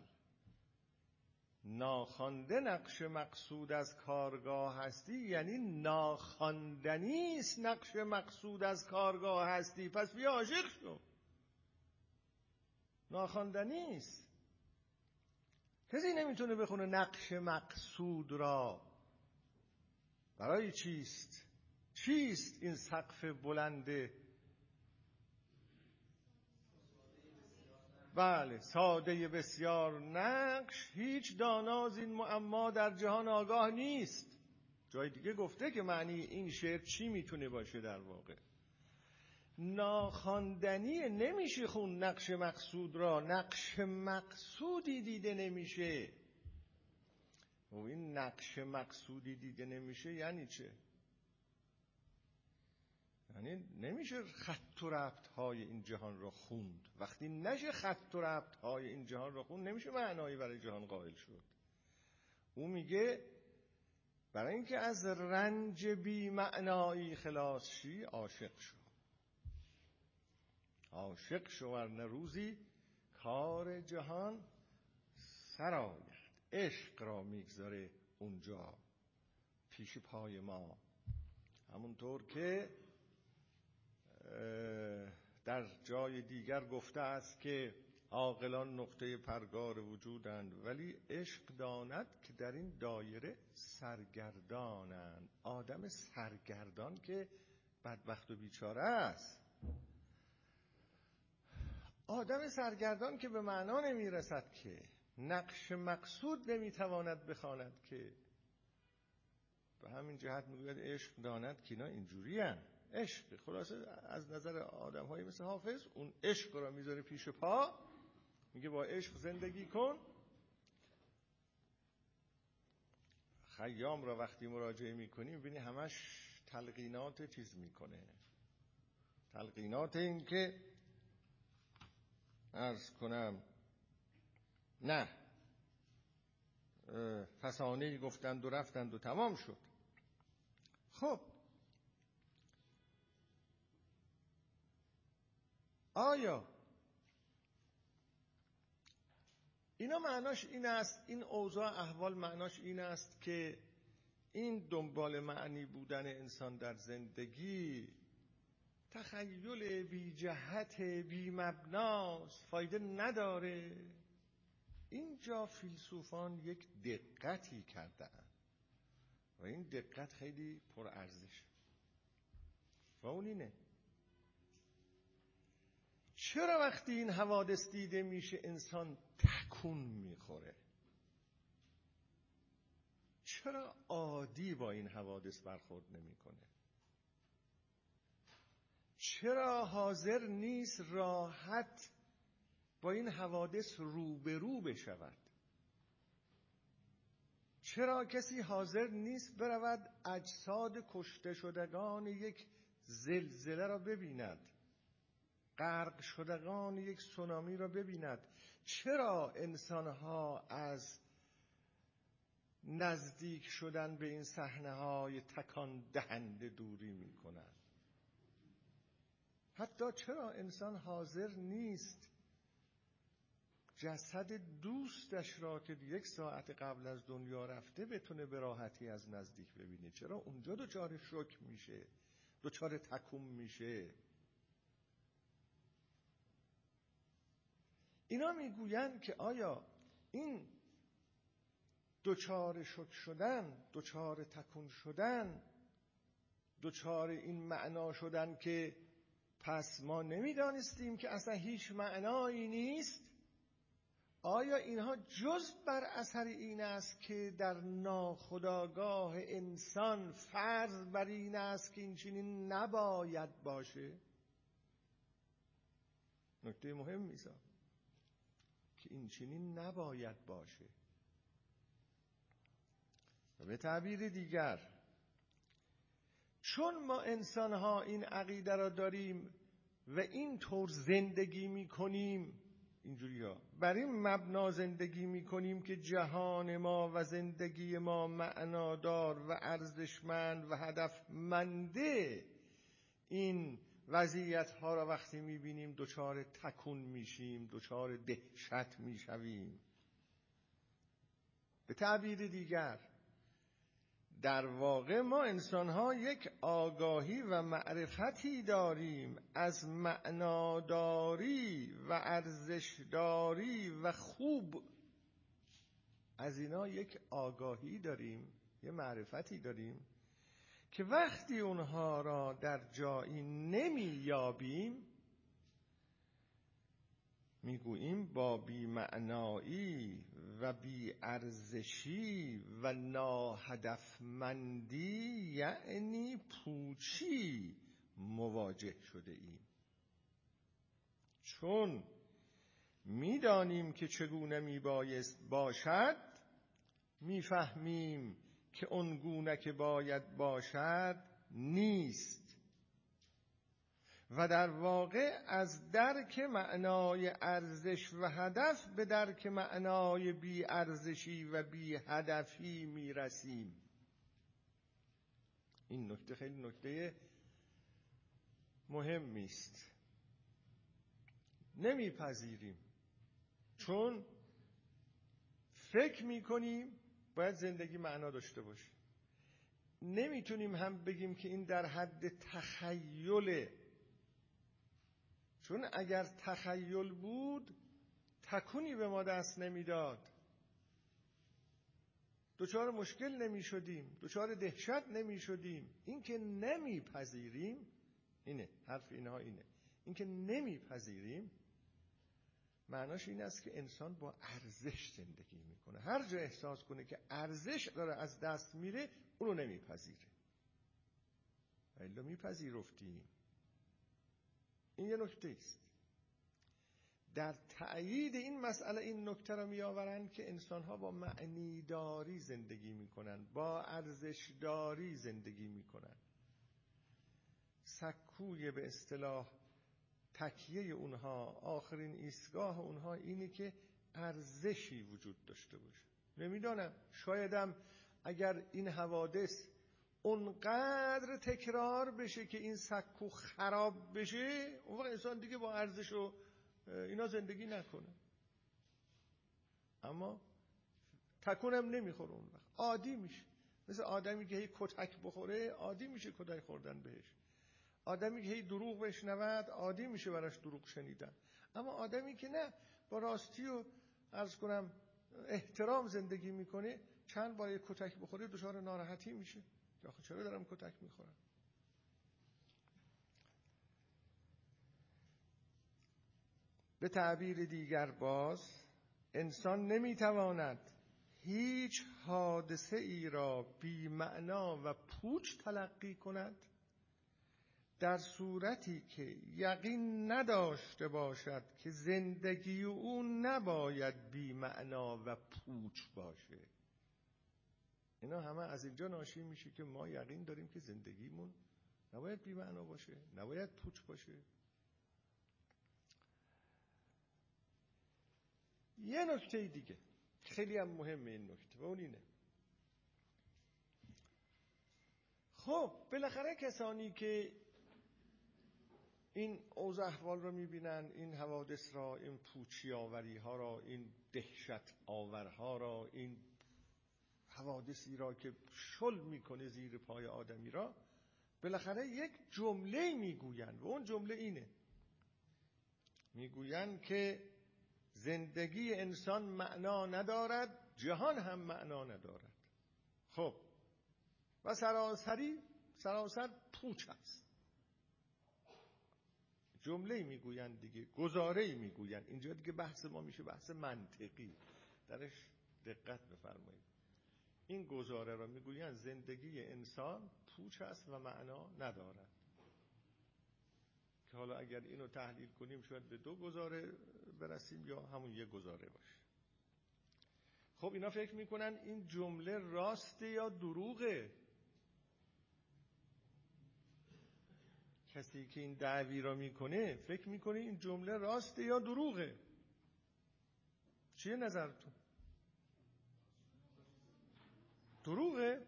ناخوانده نقش مقصود از کارگاه هستی یعنی ناخواندنی است نقش مقصود از کارگاه هستی. پس بیا عاشق شو. ناخواندنی است. کسی نمی‌تونه بخونه نقش مقصود را. برای چیست چیست این سقف بلنده بله ساده بسیار نقش هیچ دانا از این معما در جهان آگاه نیست. جای دیگه گفته که معنی این شعر چی می‌تونه باشه در واقع؟ ناخواندنی نمیشه خون نقش مقصود را نقش مقصودی دیده نمیشه. و این نقش مقصودی دیده نمیشه یعنی چه؟ یعنی نمیشه خط و ربط های این جهان را خوند. وقتی نشه خط و ربط های این جهان را خوند نمیشه معنایی برای جهان قائل شد. او میگه برای اینکه از رنج بی معنایی خلاص شی عاشق شو. عاشق شو ورنه روزی کار جهان سرآید عشق را می‌گذاره اونجا پیش پای ما. همونطور که در جای دیگر گفته است که عاقلان نقطه پرگار وجودند ولی عشق داند که در این دایره سرگردانند. آدم سرگردان که بدبخت و بیچاره است. آدم سرگردان که به معنا نمی‌رسد که نقش مقصود نمی‌تواند بخواند که. به همین جهت می‌گوید عشق داند که اینا اینجوری عشق. خلاصه از نظر آدم های مثل حافظ اون عشق را می‌ذاره پیش پا. میگه با عشق زندگی کن. خیام را وقتی مراجعه می‌کنی می‌بینی همش تلقینات چیز می‌کنه. تلقینات این که ارز کنم نه. فسانه گفتند و رفتند و تمام شد. خب آیا اینا معناش این است این اوضاع احوال معناش این است که این دنبال معنی بودن انسان در زندگی تخیل بی جهت بی مبناست فایده نداره. اینجا فیلسوفان یک دقتی کردن و این دقت خیلی پرارزش و اون اینه چرا وقتی این حوادث دیده میشه انسان تکون می‌خوره؟ چرا عادی با این حوادث برخورد نمی‌کنه؟ چرا حاضر نیست راحت با این حوادث روبرو بشود؟ چرا کسی حاضر نیست برود اجساد کشته شدگان یک زلزله را ببیند؟ غرق شدگان یک سونامی را ببیند. چرا انسانها از نزدیک شدن به این صحنه های تکان دهنده دوری می کنند حتی چرا انسان حاضر نیست جسد دوستش را که یک ساعت قبل از دنیا رفته بتونه به راحتی از نزدیک ببینه؟ چرا اونجا دچار شک میشه؟ دچار تکون میشه؟ اینا می‌گویند که آیا این دوچار شک شدن دوچار تکون شدن دوچار این معنا شدن که پس ما نمی‌دانستیم که اصلا هیچ معنایی نیست؟ آیا اینها جز بر اثر این است که در ناخداگاه انسان فرض بر این است که این چنین نباید باشه؟ نکته مهم میسا که این چنین نباید باشه. و به تعبیر دیگر چون ما انسان ها این عقیده را داریم و این طور زندگی می کنیم اینجوری ها بر این مبنا زندگی می کنیم که جهان ما و زندگی ما معنادار و ارزشمند و هدفمنده این وضعیت ها را وقتی می‌بینیم دچار تکون میشیم دچار دهشت می‌شویم. به تعبیر دیگر در واقع ما انسان ها یک آگاهی و معرفتی داریم از معناداری و ارزشداری و خوب. از اینا یک آگاهی داریم یه معرفتی داریم. که وقتی اونها را در جایی نمییابیم می‌گوییم با بیمعنایی و بیارزشی و ناهدفمندی یعنی پوچی مواجه شده ایم. چون می‌دانیم که چگونه میبایست باشد می‌فهمیم که اون گونه که باید باشد نیست. و در واقع از درک معنای ارزش و هدف به درک معنای بی ارزشی و بی هدفی می رسیم. این نکته خیلی نکته مهمی است نمیپذیریم چون فکر می‌کنیم باید زندگی معنا داشته باشه. نمی‌تونیم هم بگیم که این در حد تخیله چون اگر تخیل بود تکونی به ما دست نمی‌داد. دچار مشکل نمی شدیم دچار دهشت نمی شدیم این که نمیپذیریم اینه حرف اینها اینه. این که نمیپذیریم معناش این است که انسان با ارزش زندگی می‌کنه. هر جا احساس کنه که ارزش داره از دست میره اونو نمیپذیره. و میپذیرفتیم. این یه نکته است. در تأیید این مسئله این نکته را میآورند که انسانها با معنیداری زندگی می‌کنند با ارزشداری زندگی می‌کنند. سکوی به اصطلاح تکیه اونها آخرین ایستگاه اونها اینه که ارزشی وجود داشته باشه. نمی‌دانم شایدم اگر این حوادث اونقدر تکرار بشه که این سکو خراب بشه اون وقت انسان دیگه با ارزش و اینا زندگی نکنه. اما تکونم نمی‌خوره اون وقت. عادی میشه. مثل آدمی که هی کتک بخوره عادی میشه کتک خوردن بهش. آدمی که هی دروغ بشنود عادی میشه براش دروغ شنیدن. اما آدمی که نه با راستی و ارز کنم احترام زندگی می‌کنه چند بار کتک بخوره دچار ناراحتی میشه. آخه چرا دارم کتک می‌خورم؟ به تعبیر دیگر باز انسان نمی‌تواند هیچ حادثه ای را بی معنا و پوچ تلقی کند. در صورتی که یقین نداشته باشد که زندگی او نباید بی معنا و پوچ باشه. اینا همه از اینجا ناشی میشه که ما یقین داریم که زندگیمون نباید بی معنا باشه نباید پوچ باشه. یه نکته دیگه خیلی هم مهمه این نکته و اون اینه. خب بالاخره کسانی که این اوضاع احوال رو می‌بینن این حوادث را این پوچی آوری ها را این دهشت آورها را این حوادثی را که شل می‌کنه زیر پای آدمی را بالاخره یک جمله می‌گویند و اون جمله اینه. می‌گویند که زندگی انسان معنا ندارد جهان هم معنا ندارد. خب و سراسری سراسر پوچ است. جمله می‌گویند دیگه گزاره می‌گویند. اینجا دیگه بحث ما میشه بحث منطقی. درش دقت بفرمایید. این گزاره را می‌گویند زندگی انسان پوچ است و معنا ندارد. که حالا اگر اینو تحلیل کنیم شاید به دو گزاره برسیم یا همون یک گزاره باشه. خب اینا فکر می‌کنن این جمله راسته یا دروغه؟ کسی که این دعوی را می‌کنه فکر می‌کنه این جمله راسته یا دروغه. چیه نظرتون؟ دروغه؟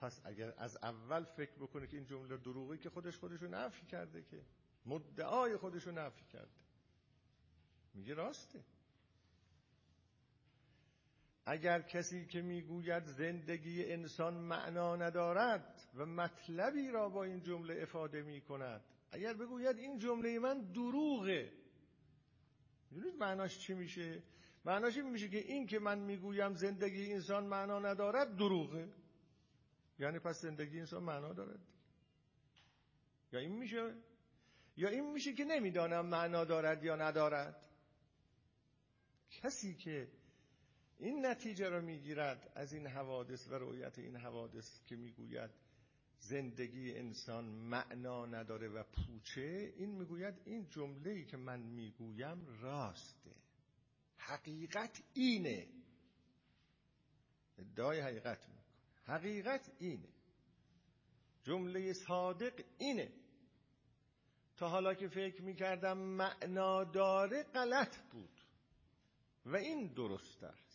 پس اگر از اول فکر بکنه که این جمله دروغی که خودش خودشو نفی کرده که مدعای خودشو نفی کرده. میگه راسته. اگر کسی که می‌گوید زندگی انسان معنا ندارد و مطلبی را با این جمله افاده می کند اگر بگوید این جمله من دروغه می‌دونید معناش چی میشه؟ معناش این میشه که این که من می‌گویم زندگی انسان معنا ندارد دروغه. یعنی پس زندگی انسان معنا دارد. یا این میشه؟ یا این میشه که نمی‌دانم معنا دارد یا ندارد. کسی که این نتیجه را می‌گیرد از این حوادث و رویت این حوادث که می‌گوید زندگی انسان معنا نداره و پوچه این می‌گوید این جمله که من می‌گویم راسته. حقیقت اینه. ادعای حقیقت می‌کنه. حقیقت اینه. جمله صادق اینه. تا حالا که فکر می‌کردم معنا داره غلط بود. و این درست است.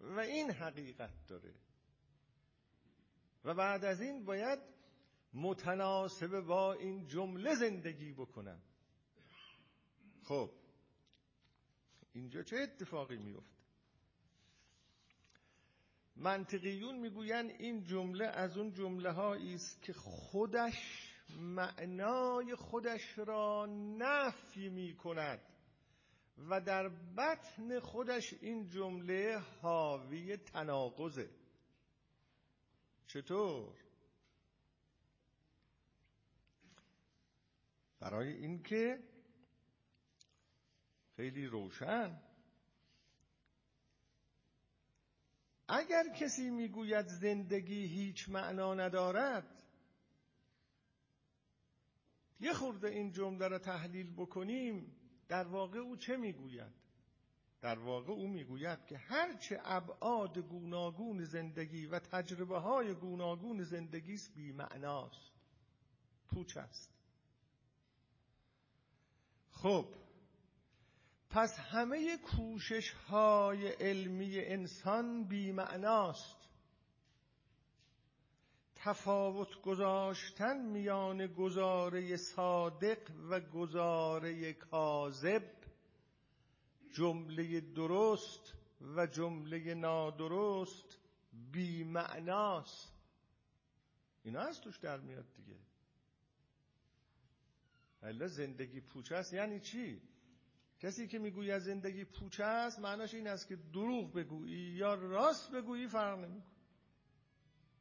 و این حقیقت داره. و بعد از این باید متناسب با این جمله زندگی بکنم. خب اینجا چه اتفاقی میفته؟ منطقیون می‌گویند این جمله از اون جمله هایی است که خودش معنای خودش را نفی می کند و در بطن خودش این جمله حاوی تناقضه. چطور؟ برای اینکه خیلی روشن. اگر کسی می‌گوید زندگی هیچ معنا ندارد یه خورده این جمله را تحلیل بکنیم. در واقع او چه می‌گوید؟ در واقع او می‌گوید که هرچه ابعاد گوناگون زندگی و تجربه های گوناگون زندگی است بی معناست پوچ است. خب پس همه کوشش های علمی انسان بی معناست تفاوت گذاشتن میان گزاره صادق و گزاره کاذب جمله درست و جمله نادرست بی معناست اینا از توش در میاد دیگه. الا زندگی پوچه است. یعنی چی؟ کسی که می‌گوید زندگی پوچه است معناش این است که دروغ بگویی یا راست بگویی فرق نمی‌کنه.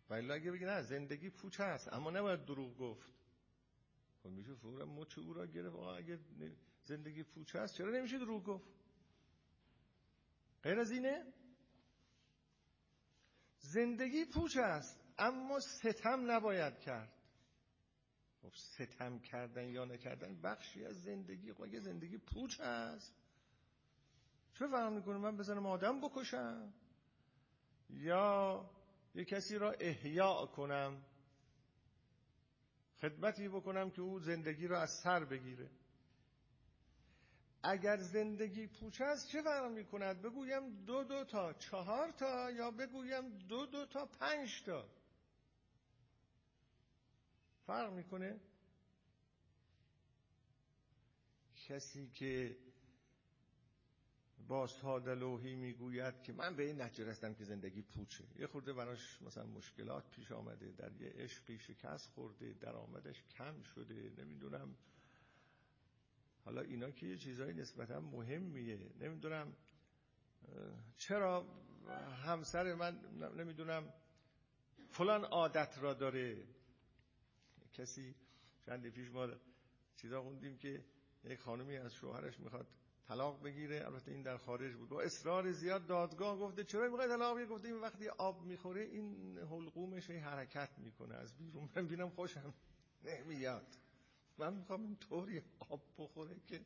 ولی اگه بگی نه زندگی پوچ هست اما نباید دروغ گفت. خب میشه فورا مچ او را گرفت. اگه زندگی پوچ هست چرا نمیشه دروغ گفت؟ غیر از اینه زندگی پوچ است اما ستم نباید کرد. خب ستم کردن یا نکردن بخشی از زندگی. خب اگه زندگی پوچ است چه فهم می‌کنه؟ من بزنم آدم بکشم؟ یا یه کسی را احیاء کنم خدمتی بکنم که او زندگی را از سر بگیره. اگر زندگی پوچ است چه فرق می کند بگویم دو دو تا چهار تا یا بگویم دو دو تا پنج تا؟ فرق می‌کنه؟ کسی که باستاد لوحی می‌گوید که من به این نتیجه رسیدم که زندگی پوچه یه خورده براش مثلا مشکلات پیش آمده در یه عشقی شکست خورده درآمدش کم شده نمی‌دونم. حالا اینا که یه چیزای نسبتا مهمیه. نمی‌دونم چرا همسر من نمی‌دونم فلان عادت را داره. کسی چند پیش ما چیزا خوندیم که یک خانمی از شوهرش می‌خواد طلاق بگیره البته این در خارج بود. با اصرار زیاد دادگاه گفته چرا می‌خوای طلاق بگیره گفته این وقتی آب می‌خوره این حلقومش حرکت می‌کنه. از بیرون من بینم خوشم نمیاد. من می‌خوام این طوری آب بخوره که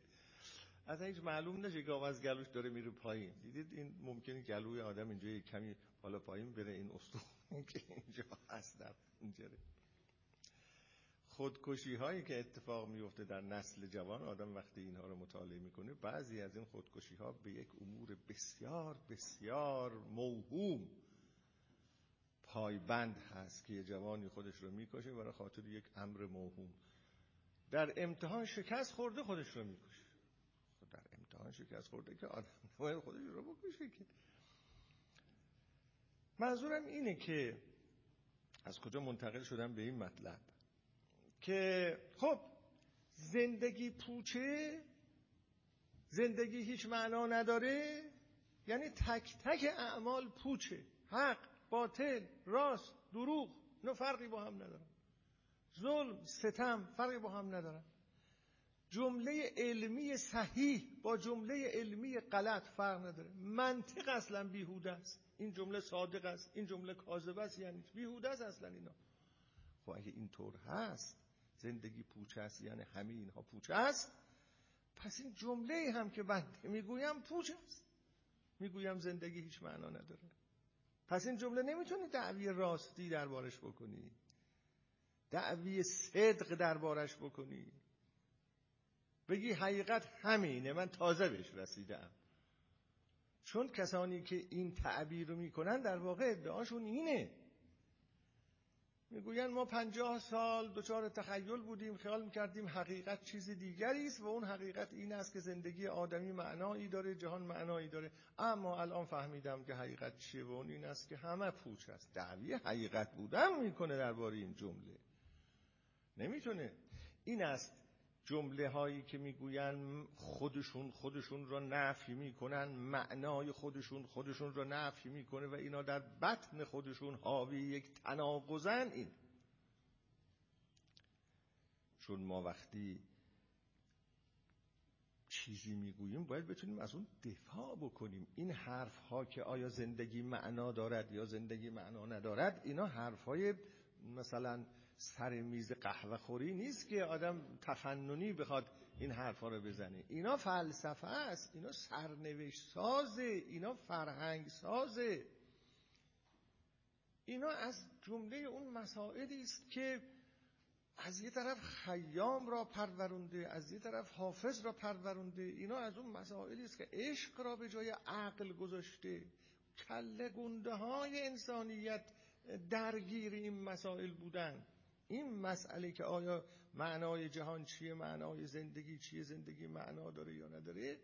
از هیچ معلوم نشه که از گلوش داره میره پایین. دیدید؟ این ممکنه گلوی آدم اینجا کمی بالا پایین بره این استخون که اینجا هست در اینجا خودکشی هایی که اتفاق میفته در نسل جوان آدم وقتی اینها رو مطالعه می‌کنه بعضی از این خودکشی ها به یک امور بسیار بسیار موهوم پایبند هست که یه جوانی خودش رو می‌کشه برای خاطر یک امر موهوم. در امتحان شکست خورده خودش رو می‌کشه. خب در امتحان شکست خورده که آدم نباید خودش رو بکشه که. منظورم اینه که از کجا منتقل شدم به این مطلب؟ که خب زندگی پوچه زندگی هیچ معنا نداره یعنی تک تک اعمال پوچه. حق باطل راست دروغ نه فرقی با هم ندارن. ظلم ستم فرقی با هم ندارن. جمله علمی صحیح با جمله علمی غلط فرق نداره. منطق اصلا بیهوده است. این جمله صادق است. این جمله کاذب است. یعنی بیهوده است اصلا اینا. خب اگه اینطور هست زندگی پوچه است یعنی همه اینها پوچه است. پس این جمله هم که بنده می‌گویم پوچه است. می‌گویم زندگی هیچ معنا نداره. پس این جمله نمی‌تونی دعوی راستی دربارش بکنی. دعوی صدق دربارش بکنی. بگی حقیقت همینه من تازه بهش رسیدم. چون کسانی که این تعبیر رو می‌کنن در واقع ادعاشون اینه. می‌گوین ما پنجاه سال دچار تخیل بودیم خیال می‌کردیم حقیقت چیز دیگری است و اون حقیقت این است که زندگی آدمی معنایی داره جهان معنایی داره. اما الان فهمیدم که حقیقت چیه و اون این است که همه پوچ است. دعوی حقیقت بودن می‌کنه درباره این جمله. نمی‌تونه. این است جمله هایی که می‌گوین خودشون خودشون را نفی می‌کنن معنای خودشون خودشون را نفی می‌کنه و اینا در بطن خودشون حاوی یک تناقضن این. چون ما وقتی چیزی می‌گوییم باید بتونیم از اون دفاع بکنیم. این حرف ها که آیا زندگی معنا دارد یا زندگی معنا ندارد اینا حرف های مثلا سر میز قهوه خوری نیست که آدم تفننی بخواد این حرفا رو بزنه. اینا فلسفه است اینا سرنوشت سازه اینا فرهنگ سازه. اینا از جمله اون مسائلی است که از یه طرف خیام را پرورونده از یه طرف حافظ را پرورونده اینا از اون مسائلی است که عشق را به جای عقل گذاشته. کله گنده های انسانیت درگیر این مسائل بودن. این مسئله که آیا معنای جهان چیه معنای زندگی چیه زندگی معنا داره یا نداره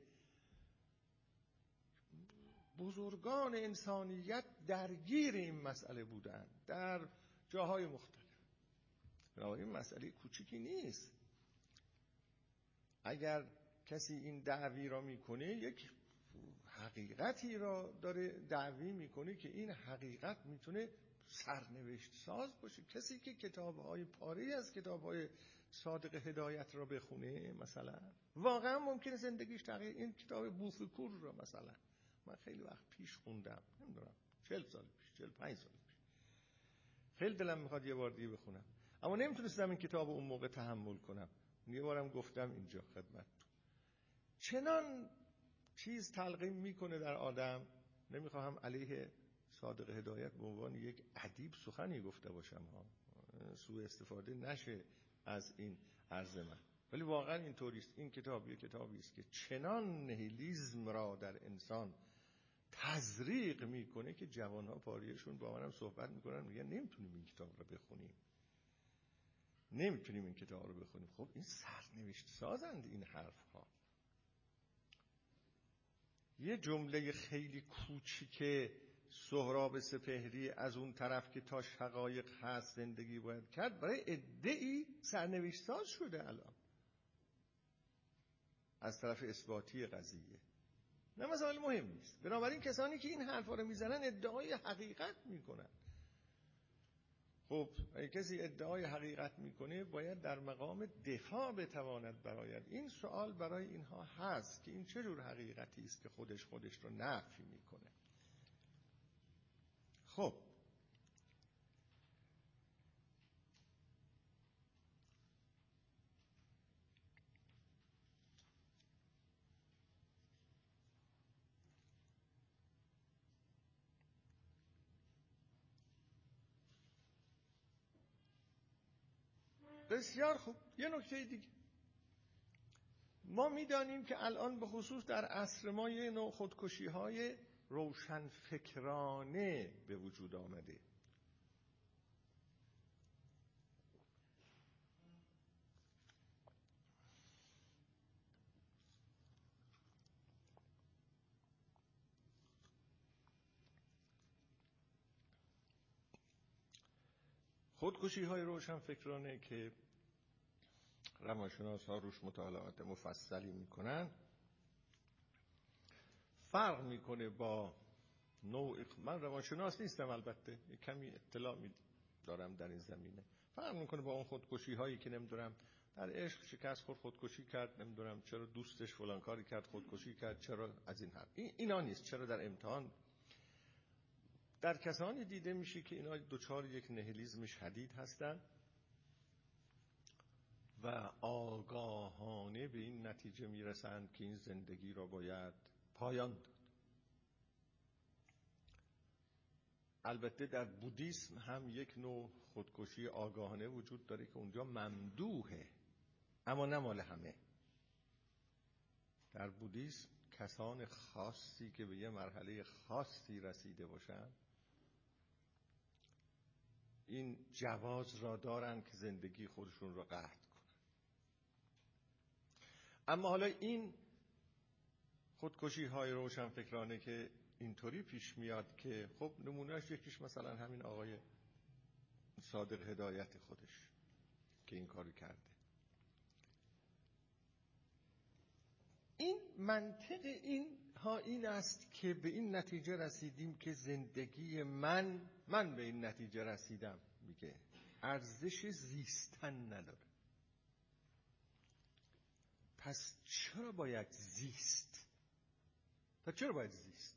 بزرگان انسانیت درگیر این مسئله بودن در جاهای مختلف. بنابراین مسئله کوچیکی نیست. اگر کسی این دعوی را می‌کنه یک حقیقتی را داره دعوی می‌کنه که این حقیقت می‌تونه سرنوشت ساز باشه. کسی که کتاب های پاره از کتاب های صادق هدایت را بخونه مثلا. واقعا ممکنه زندگیش تغییر این کتاب بوفکور را مثلا. من خیلی وقت پیش خوندم. نمی‌دونم چل سال پیش چل پنج سال پیش. خیلی دلم می‌خواد یه بار دیگه بخونم. اما نمی‌تونستم این کتاب اون موقع تحمل کنم. یه بارم گفتم اینجا خدمت چنان چیز تلقیم می‌کنه در آدم. نمی‌خواهم علیه صادق هدایت به عنوان یک ادیب سخنی گفته باشم ها. سوء استفاده نشه از این عرض من. ولی واقعا اینطوری است. این کتاب یک کتابی است که چنان نهیلیزم را در انسان تزریق می‌کنه که جوان ها پاریشون با منم صحبت می‌کنن میگن نمی‌تونیم این کتاب رو بخونیم. نمی‌تونیم این کتاب رو بخونیم. خب این سرنوشت سازند این حرف ها یه جمله خیلی کوچیکه سهراب سپهری از اون طرف که تا شقایق هست زندگی باید کرد برای ادعی سرنوشت ساز شده الان. از طرف اثباتی قضیه. نه مسائل مهم نیست. بنابراین کسانی که این حرفا رو می‌زنن ادعای حقیقت می‌کنن. خب اگه کسی ادعای حقیقت می‌کنه باید در مقام دفاع بتواند براید این سوال برای اینها هست که این چه جور حقیقتی است که خودش خودش رو نفی می‌کنه. خب. بسیار خوب. یه نکته دیگه. ما می‌دانیم که الان به خصوص در عصر ما یه نوع خودکشی های روشن فکرانه به وجود آمده. خودکشی های روشن فکرانه که روانشناس ها روش مطالعات مفصلی می‌کنن فرق می‌کنه با نوع من روانشناس نیستم البته کمی اطلاع دارم در این زمینه. فرق می‌کنه با اون خودکشی هایی که نمی‌دونم در عشق شکست خود خودکشی کرد نمی‌دونم چرا دوستش فلان کاری کرد خودکشی کرد چرا از این حرف. اینا نیست چرا در امتحان. در کسانی دیده میشه که اینا دوچار یک نهلیزم شدید هستن و آگاهانه به این نتیجه می‌رسند که این زندگی را باید پایان داد. البته در بودیسم هم یک نوع خودکشی آگاهانه وجود داره که اونجا ممدوحه اما نه مال همه. در بودیسم کسان خاصی که به یه مرحله خاصی رسیده باشن این جواز را دارن که زندگی خودشون را قطع کنن. اما حالا این خودکشی های روشن فکرانه که اینطوری پیش میاد که خب نمونهش یکیش مثلا همین آقای صادق هدایت خودش که این کاری کرده. این منطق این ها این است که به این نتیجه رسیدیم که زندگی من من به این نتیجه رسیدم. میگه ارزش زیستن نداره. پس چرا باید زیست؟ پس چرا باید زیست؟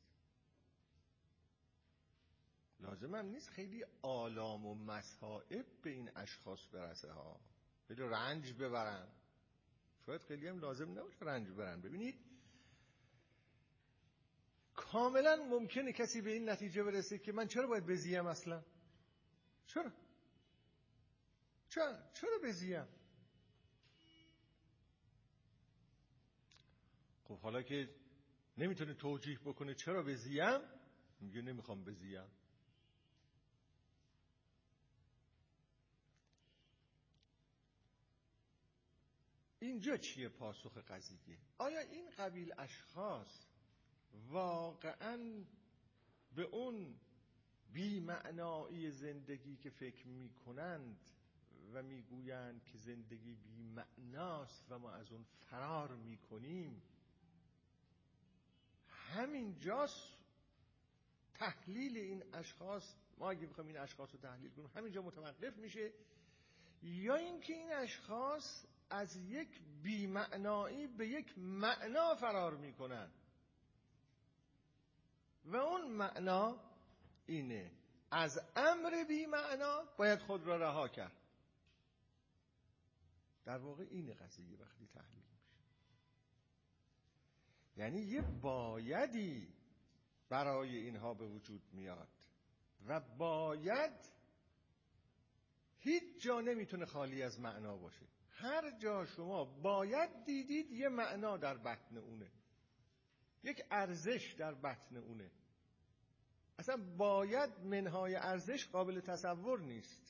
لازم هم نیست خیلی آلام و مسائب به این اشخاص برسه ها. خیلی رنج ببرن. شاید خیلی هم لازم نباشه رنج ببرن. ببینید کاملا ممکنه کسی به این نتیجه برسه که من چرا باید بزیم اصلا؟ چرا؟ چرا؟ چرا بزیم؟ خب حالا که نمی‌تونه توجیه بکنه چرا بزیم میگه نمی‌خوام بزیم اینجا چیه پاسخ قضیه؟ آیا این قبیل اشخاص واقعا به اون بیمعنایی زندگی که فکر می‌کنند و می‌گویند که زندگی بیمعناست و ما از اون فرار می‌کنیم همین جاست. تحلیل این اشخاص ما اگه بخوایم این اشخاص رو تحلیل کنیم همینجا متوقف میشه. یا اینکه این اشخاص از یک بیمعنایی به یک معنا فرار می‌کنن. و اون معنا اینه از امر بیمعنا باید خود را رها کرد. در واقع این قضیه وقتی تحلیل یعنی یه بایدی برای اینها به وجود میاد. و باید هیچ جا نمی‌تونه خالی از معنا باشه. هر جا شما باید دیدید یه معنا در بطن اونه. یک ارزش در بطن اونه. اصلا باید منهای ارزش قابل تصور نیست.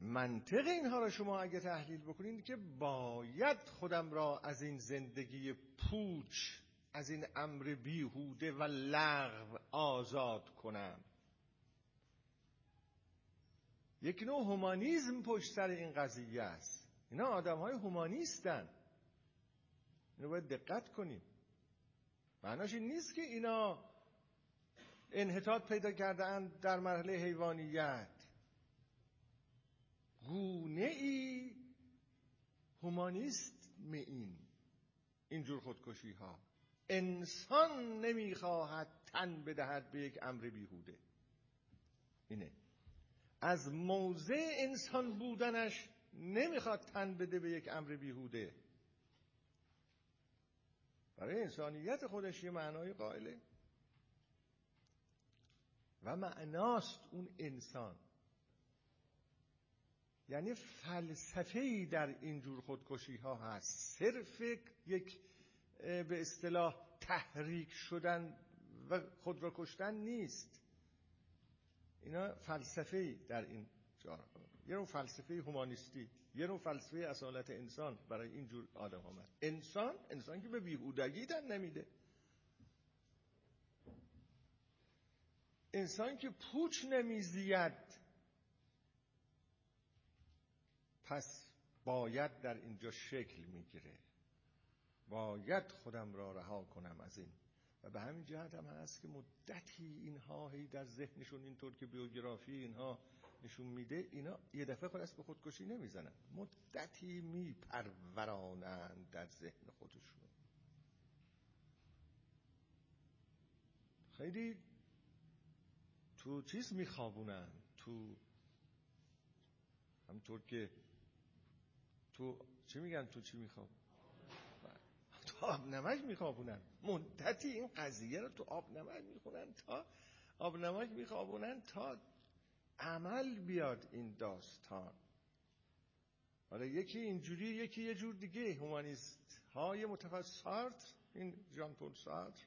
منطق اینها را شما اگه تحلیل بکنید که باید خودم را از این زندگی پوچ از این امر بیهوده و لغو آزاد کنم. یک نوع هومانیزم پشت سر این قضیه است. اینا آدم های هومانیستن. اینو باید دقت کنیم. معناش این نیست که اینا انحطاط پیدا کرده در مرحله حیوانیت. گونه ای هومانیست می این اینجور خودکشی ها انسان نمی‌خواهد تن بدهد به یک امر بیهوده. اینه. از موضع انسان بودنش نمی‌خواد تن بده به یک امر بیهوده. برای انسانیت خودش یه معنای قائله. و معناست اون انسان. یعنی فلسفه در اینجور خودکشی ها هست. صرف یک به اصطلاح تحریک شدن و خود را کشتن نیست. اینا فلسفه در این جا. یه نوع فلسفه هومانیستی یه نوع فلسفه اصالت انسان برای اینجور آدم آمد انسان انسان که به بیهودگی تن نمیده. انسان که پوچ نمیزید پس باید در اینجا شکل می‌گیره. باید خودم را رها کنم از این. و به همین جهت هم هست که مدتی اینها هی در ذهنشون اینطور که بیوگرافی اینها نشون میده اینا یه دفعه خود به خودکشی نمی‌زنن. مدتی میپرورانند در ذهن خودشون. خیلی تو چیز میخوابونن. تو همطور که تو چی میگن تو چی میخواب؟ تو آب نمک میخوابونن. مدتی این قضیه رو تو آب نمک می‌خونن تا آب نمک میخوابونن تا عمل بیاد این داستان. حالا یکی اینجوری یکی یه جور دیگه. هومانیست های متفسرت این جان پول سارتر.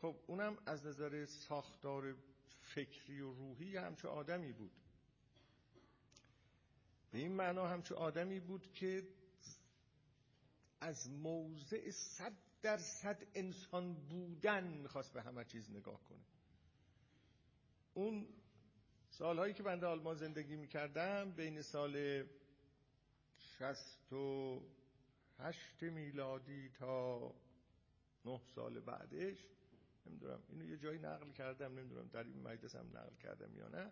خب اونم از نظر ساختار فکری و روحی همچه آدمی بود. به این معنا همچه آدمی بود که از موضع صد درصد انسان بودن می‌خواست به همه چیز نگاه کنه. اون سالهایی که بنده آلمان زندگی می‌کردم بین سال شست و هشت میلادی تا نه سال بعدش نمی‌دونم اینو یه جایی نقل کردم نمی‌دونم در این مجلس هم نقل کردم یا نه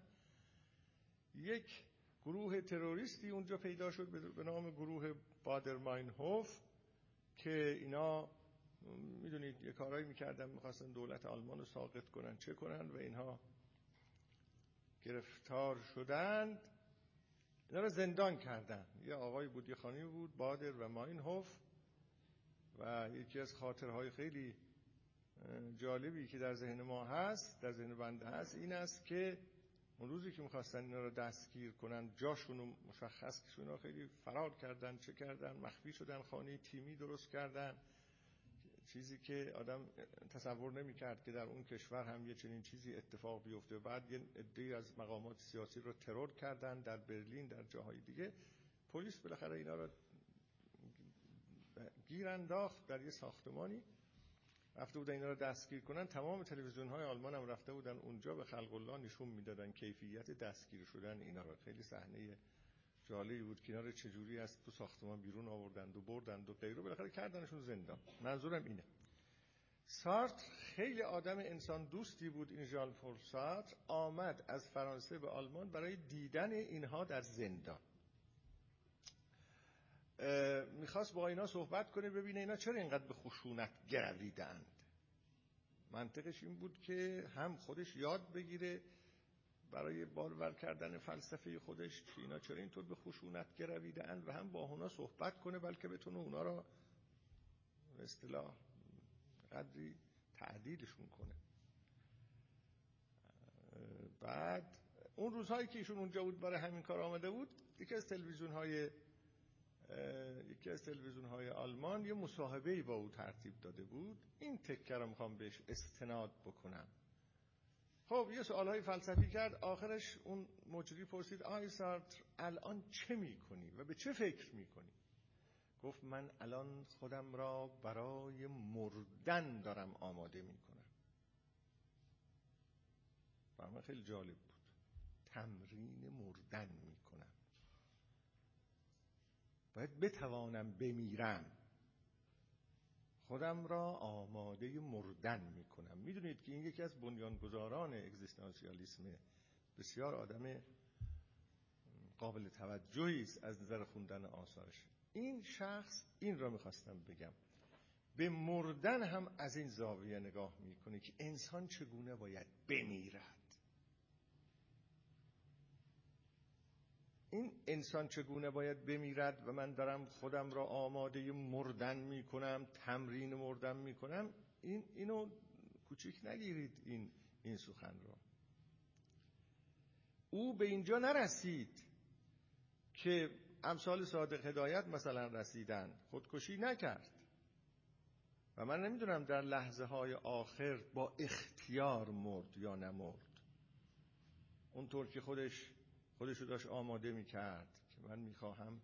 یک گروه تروریستی اونجا پیدا شد به نام گروه بادرماین هوف که اینا می‌دونید یه کارهایی می‌کردن می‌خواستن دولت آلمان رو ساقط کنن. چه کنن؟ و اینها گرفتار شدند. اینا رو زندان کردن. یه آقای بود یه خانمی بود بادر و ماینهوف. و یکی از خاطرهای خیلی جالبی که در ذهن ما هست در ذهن بنده هست این است که اون روزی که می‌خواستن اینا رو دستگیر کنن جاشون رو مشخص که خیلی فرار کردن. چه کردن؟ مخفی شدن خانه تیمی درست کردن. چیزی که آدم تصور نمی‌کرد که در اون کشور هم یه چنین چیزی اتفاق بیفته. بعد یه عده از مقامات سیاسی رو ترور کردن در برلین در جاهای دیگه. پلیس بالاخره اینا رو گیر انداخت در یه ساختمانی. رفته بودن اینا رو دستگیر کنن. تمام تلویزیون های آلمان هم رفته بودن اونجا به خلق الله نشون می‌دادن کیفیت دستگیر شدن اینا رو. خیلی صحنه جالبی بود که اینا رو چجوری از تو ساختمان بیرون آوردند و بردند و غیره. بالاخره کردنشون زندان. منظورم اینه. سارت خیلی آدم انسان دوستی بود این ژان آمد از فرانسه به آلمان برای دیدن اینها در زندان. می‌خواست با اینا صحبت کنه ببینه اینا چرا اینقدر به خشونت گرویدند. منطقش این بود که هم خودش یاد بگیره برای بارور کردن فلسفه خودش که اینا چرا اینطور به خشونت گرویدن و هم با اونا صحبت کنه بلکه بتونه اونا را اصطلاح قدری تعدیلشون کنه. بعد اون روزهایی که ایشون اونجا بود برای همین کار آمده بود یکی از تلویزیون های یکی از تلویزیون های آلمان یه مصاحبه با او ترتیب داده بود. این تکه رو می‌خوام بهش استناد بکنم. خب یه سوال های فلسفی کرد. آخرش اون مجری پرسید آی سارتر الان چه می‌کنی و به چه فکر می‌کنی؟ گفت من الان خودم را برای مردن دارم آماده می‌کنم. برای خیلی جالب بود. تمرین مردن می‌کنم باید بتوانم بمیرم. خودم را آماده مردن می‌کنم. می‌دونید که این یکی از بنیانگذاران اگزیستانسیالیسم بسیار آدم قابل توجهی است از نظر خوندن آثارش. این شخص این را می‌خواستم بگم. به مردن هم از این زاویه نگاه می‌کنه که انسان چگونه باید بمیرد. این انسان چگونه باید بمیرد و من دارم خودم را آماده مردن می‌کنم تمرین مردن می‌کنم این اینو کوچیک نگیرید این این سخن را او به اینجا نرسید که امثال صادق هدایت مثلا رسیدن. خودکشی نکرد. و من نمی‌دونم در لحظه های آخر با اختیار مرد یا نمرد اونطور که خودش خودش رو داشت آماده می‌کرد که من می‌خواهم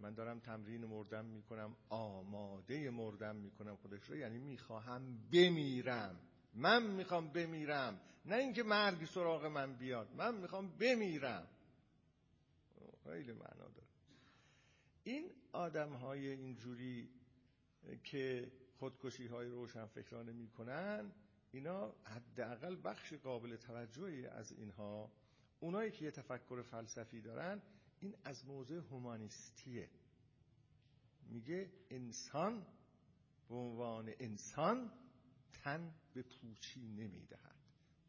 من دارم تمرین مردم می‌کنم آماده مردم می‌کنم خودش رو. یعنی می‌خواهم بمیرم. من می‌خوام بمیرم. نه اینکه مرگ سراغ من بیاد. من می‌خوام بمیرم. خیلی معنا داره. این آدم های اینجوری که خودکشی های روشن فکرانه می‌کنن اینا حداقل بخش قابل توجهی از اینها اونایی که یه تفکر فلسفی دارن این از موضع هومانیستیه. میگه انسان به عنوان انسان تن به پوچی نمی‌دهد.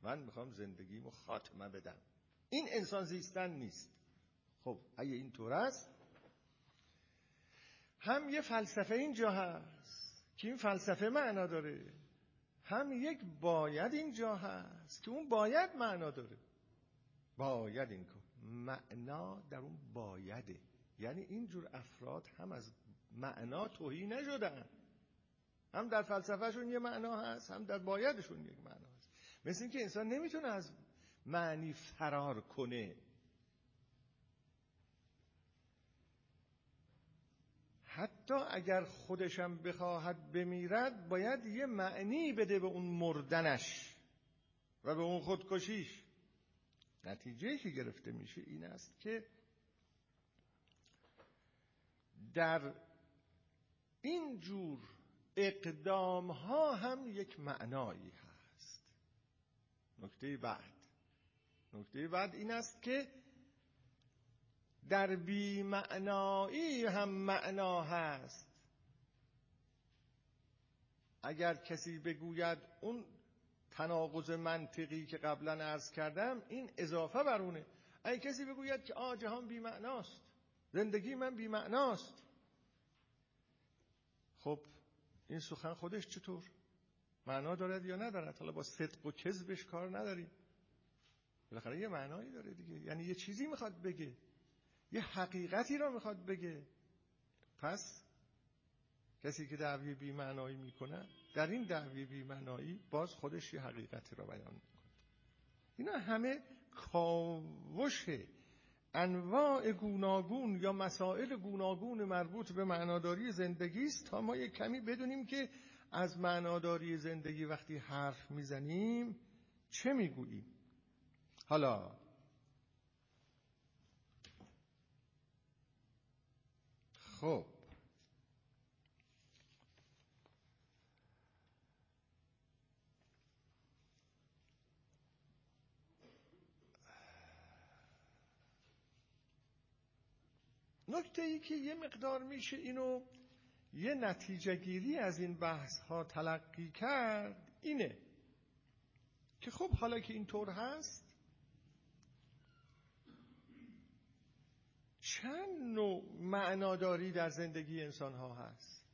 من می‌خوام زندگیمو خاتمه بدم. این انسان زیستن نیست. خب اگه اینطور است هم یه فلسفه اینجا هست که این فلسفه معنا داره هم یک باید اینجا هست که اون باید معنا داره. باید این کن معنا در اون بایده یعنی اینجور افراد هم از معنا توهی نشدن. هم در فلسفهشون یه معنا هست هم در بایدشون یک معنا هست. مثل اینکه انسان نمی‌تونه از معنی فرار کنه. حتی اگر خودشم بخواهد بمیرد باید یه معنی بده به اون مردنش و به اون خودکشیش. نتیجه که گرفته میشه این است که در این جور اقدام ها هم یک معنایی هست. نکته بعد. نکته بعد این است که در بیمعنایی هم معنا هست. اگر کسی بگوید اون تناقض منطقی که قبلا عرض کردم این اضافه برونه اگر کسی بگوید که آ جهان بیمعناست. زندگی من بیمعناست. خب این سخن خودش چطور؟ معنا دارد یا ندارد؟ حالا با صدق و کذبش کار نداریم. بالاخره یه معنایی داره دیگه. یعنی یه چیزی می‌خواد بگه. یه حقیقتی را می‌خواد بگه. پس کسی که دعوی بیمعنایی می‌کنه در این دعوی بیمعنایی باز خودش یه حقیقتی را بیان می‌کنه. اینا همه کاوش انواع گوناگون یا مسائل گوناگون مربوط به معناداری زندگی است تا ما یک کمی بدونیم که از معناداری زندگی وقتی حرف می‌زنیم چه می‌گوییم. حالا خب نکته ای که یه مقدار میشه اینو یه نتیجه گیری از این بحث ها تلقی کرد اینه که خب حالا که اینطور هست چند نوع معناداری در زندگی انسان ها هست؟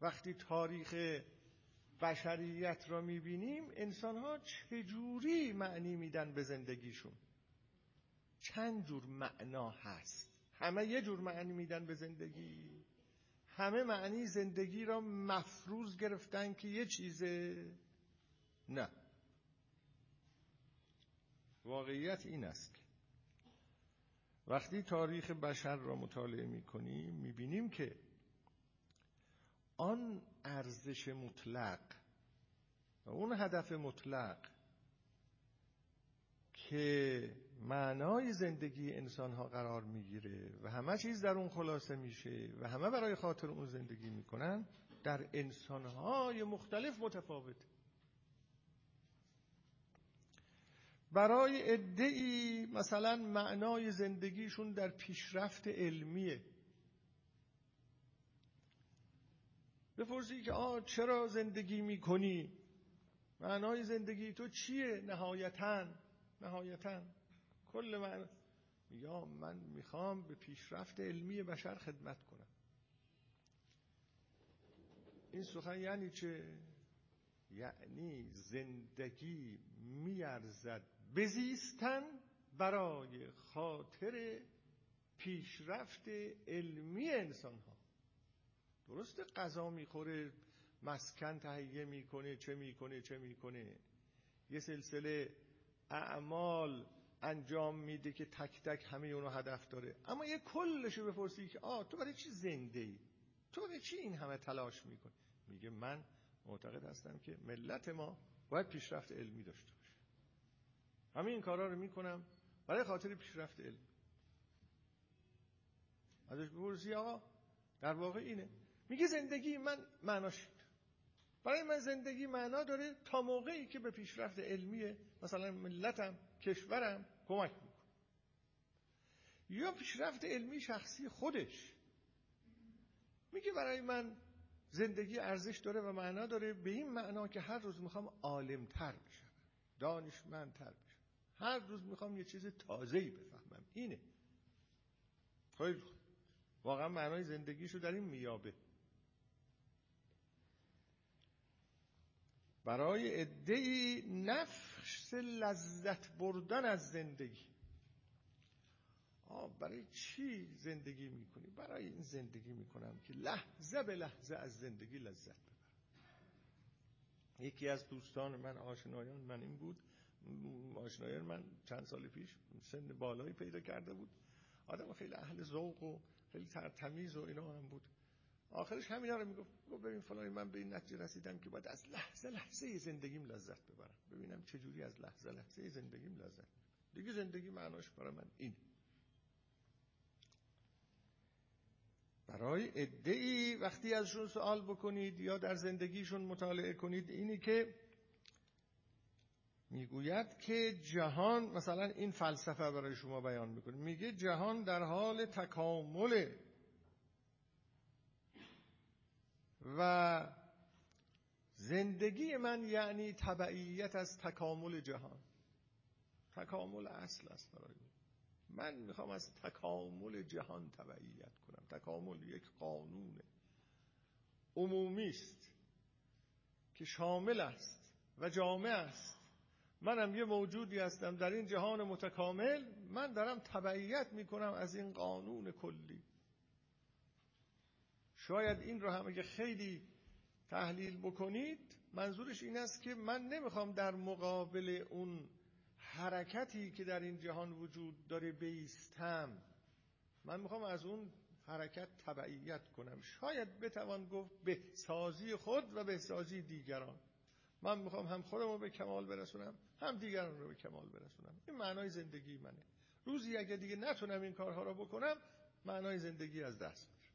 وقتی تاریخ بشریت را می‌بینیم انسان ها چجوری معنی میدن به زندگیشون؟ چند جور معنا هست؟ همه یه جور معنی میدن به زندگی. همه معنی زندگی را مفروض گرفتن که یه چیزه. نه. واقعیت این است. وقتی تاریخ بشر را مطالعه می‌کنیم می‌بینیم که آن ارزش مطلق و اون هدف مطلق که معنای زندگی انسان ها قرار می‌گیره و همه چیز در اون خلاصه میشه و همه برای خاطر اون زندگی می‌کنن در انسان های مختلف متفاوت. برای ادعی مثلا معنای زندگیشون در پیشرفت علمیه. بپرسی که آه چرا زندگی می‌کنی؟ معنای زندگی تو چیه؟ نهایتا نهایتا. کل من. یا من می‌خوام به پیشرفت علمی بشر خدمت کنم. این سخن یعنی چه؟ یعنی زندگی میارزد بزیستن برای خاطر پیشرفت علمی انسان ها درسته غذا می‌خوره مسکن تهیه می‌کنه چه می‌کنه چه می‌کنه. یه سلسله اعمال انجام میده که تک تک همه اونو هدف داره. اما یه کلشو بپرسی که آه تو برای چی زنده ای تو برای چی این همه تلاش می‌کنی؟ میگه من معتقد هستم که ملت ما باید پیشرفت علمی داشته باشه. همه این کارها رو می‌کنم برای خاطر پیشرفت علمی ازش بپرسی آقا در واقع اینه. میگه زندگی من معناش برای من زندگی معنا داره تا موقعی که به پیشرفت علمی مثلا ملتم کشورم کمک می‌کنه. یا پیشرفت علمی شخصی خودش. میگه برای من زندگی ارزش داره و معنا داره. به این معنا که هر روز می‌خوام عالمتر بشم. دانشمندتر بشم. هر روز می‌خوام یه چیز تازه‌ای بفهمم. اینه. خیلی واقعا معنای زندگیشو در این میابه. برای عدهای نفس لذت بردن از زندگی. آه برای چی زندگی می‌کنی؟ برای این زندگی می‌کنم که لحظه به لحظه از زندگی لذت ببرم. یکی از دوستان من آشنایان من این بود. آشنایان من چند سال پیش سن بالایی پیدا کرده بود. آدم خیلی اهل ذوق و خیلی ترتمیز و اینا هم بود. آخرش همینا رو می‌گفت گفت ببین فلانی من به این نتیجه رسیدم که باید از لحظه لحظه زندگیم لذت ببرم. ببینم چه جوری از لحظه لحظه زندگیم لذت دیگه زندگی معناش برای من این. برای ادعی وقتی ازشون سوال بکنید یا در زندگیشون مطالعه کنید اینی که می‌گوید که جهان مثلا این فلسفه برای شما بیان می‌کنه میگه جهان در حال تکامل و زندگی من یعنی تبعیت از تکامل جهان. تکامل اصل است برای من. می‌خوام از تکامل جهان تبعیت کنم. تکامل یک قانون عمومی است که شامل است و جامع است. منم یه موجودی هستم. در این جهان متکامل من دارم تبعیت می‌کنم از این قانون کلی. شاید این رو هم اگه خیلی تحلیل بکنید منظورش این است که من نمی‌خوام در مقابل اون حرکتی که در این جهان وجود داره بیستم. من می‌خوام از اون حرکت تبعیت کنم. شاید بتوان گفت به سازی خود و به سازی دیگران. من می‌خوام هم خودم رو به کمال برسونم هم دیگران رو به کمال برسونم. این معنای زندگی منه. روزی اگه دیگه نتونم این کارها رو بکنم معنای زندگی از دست میره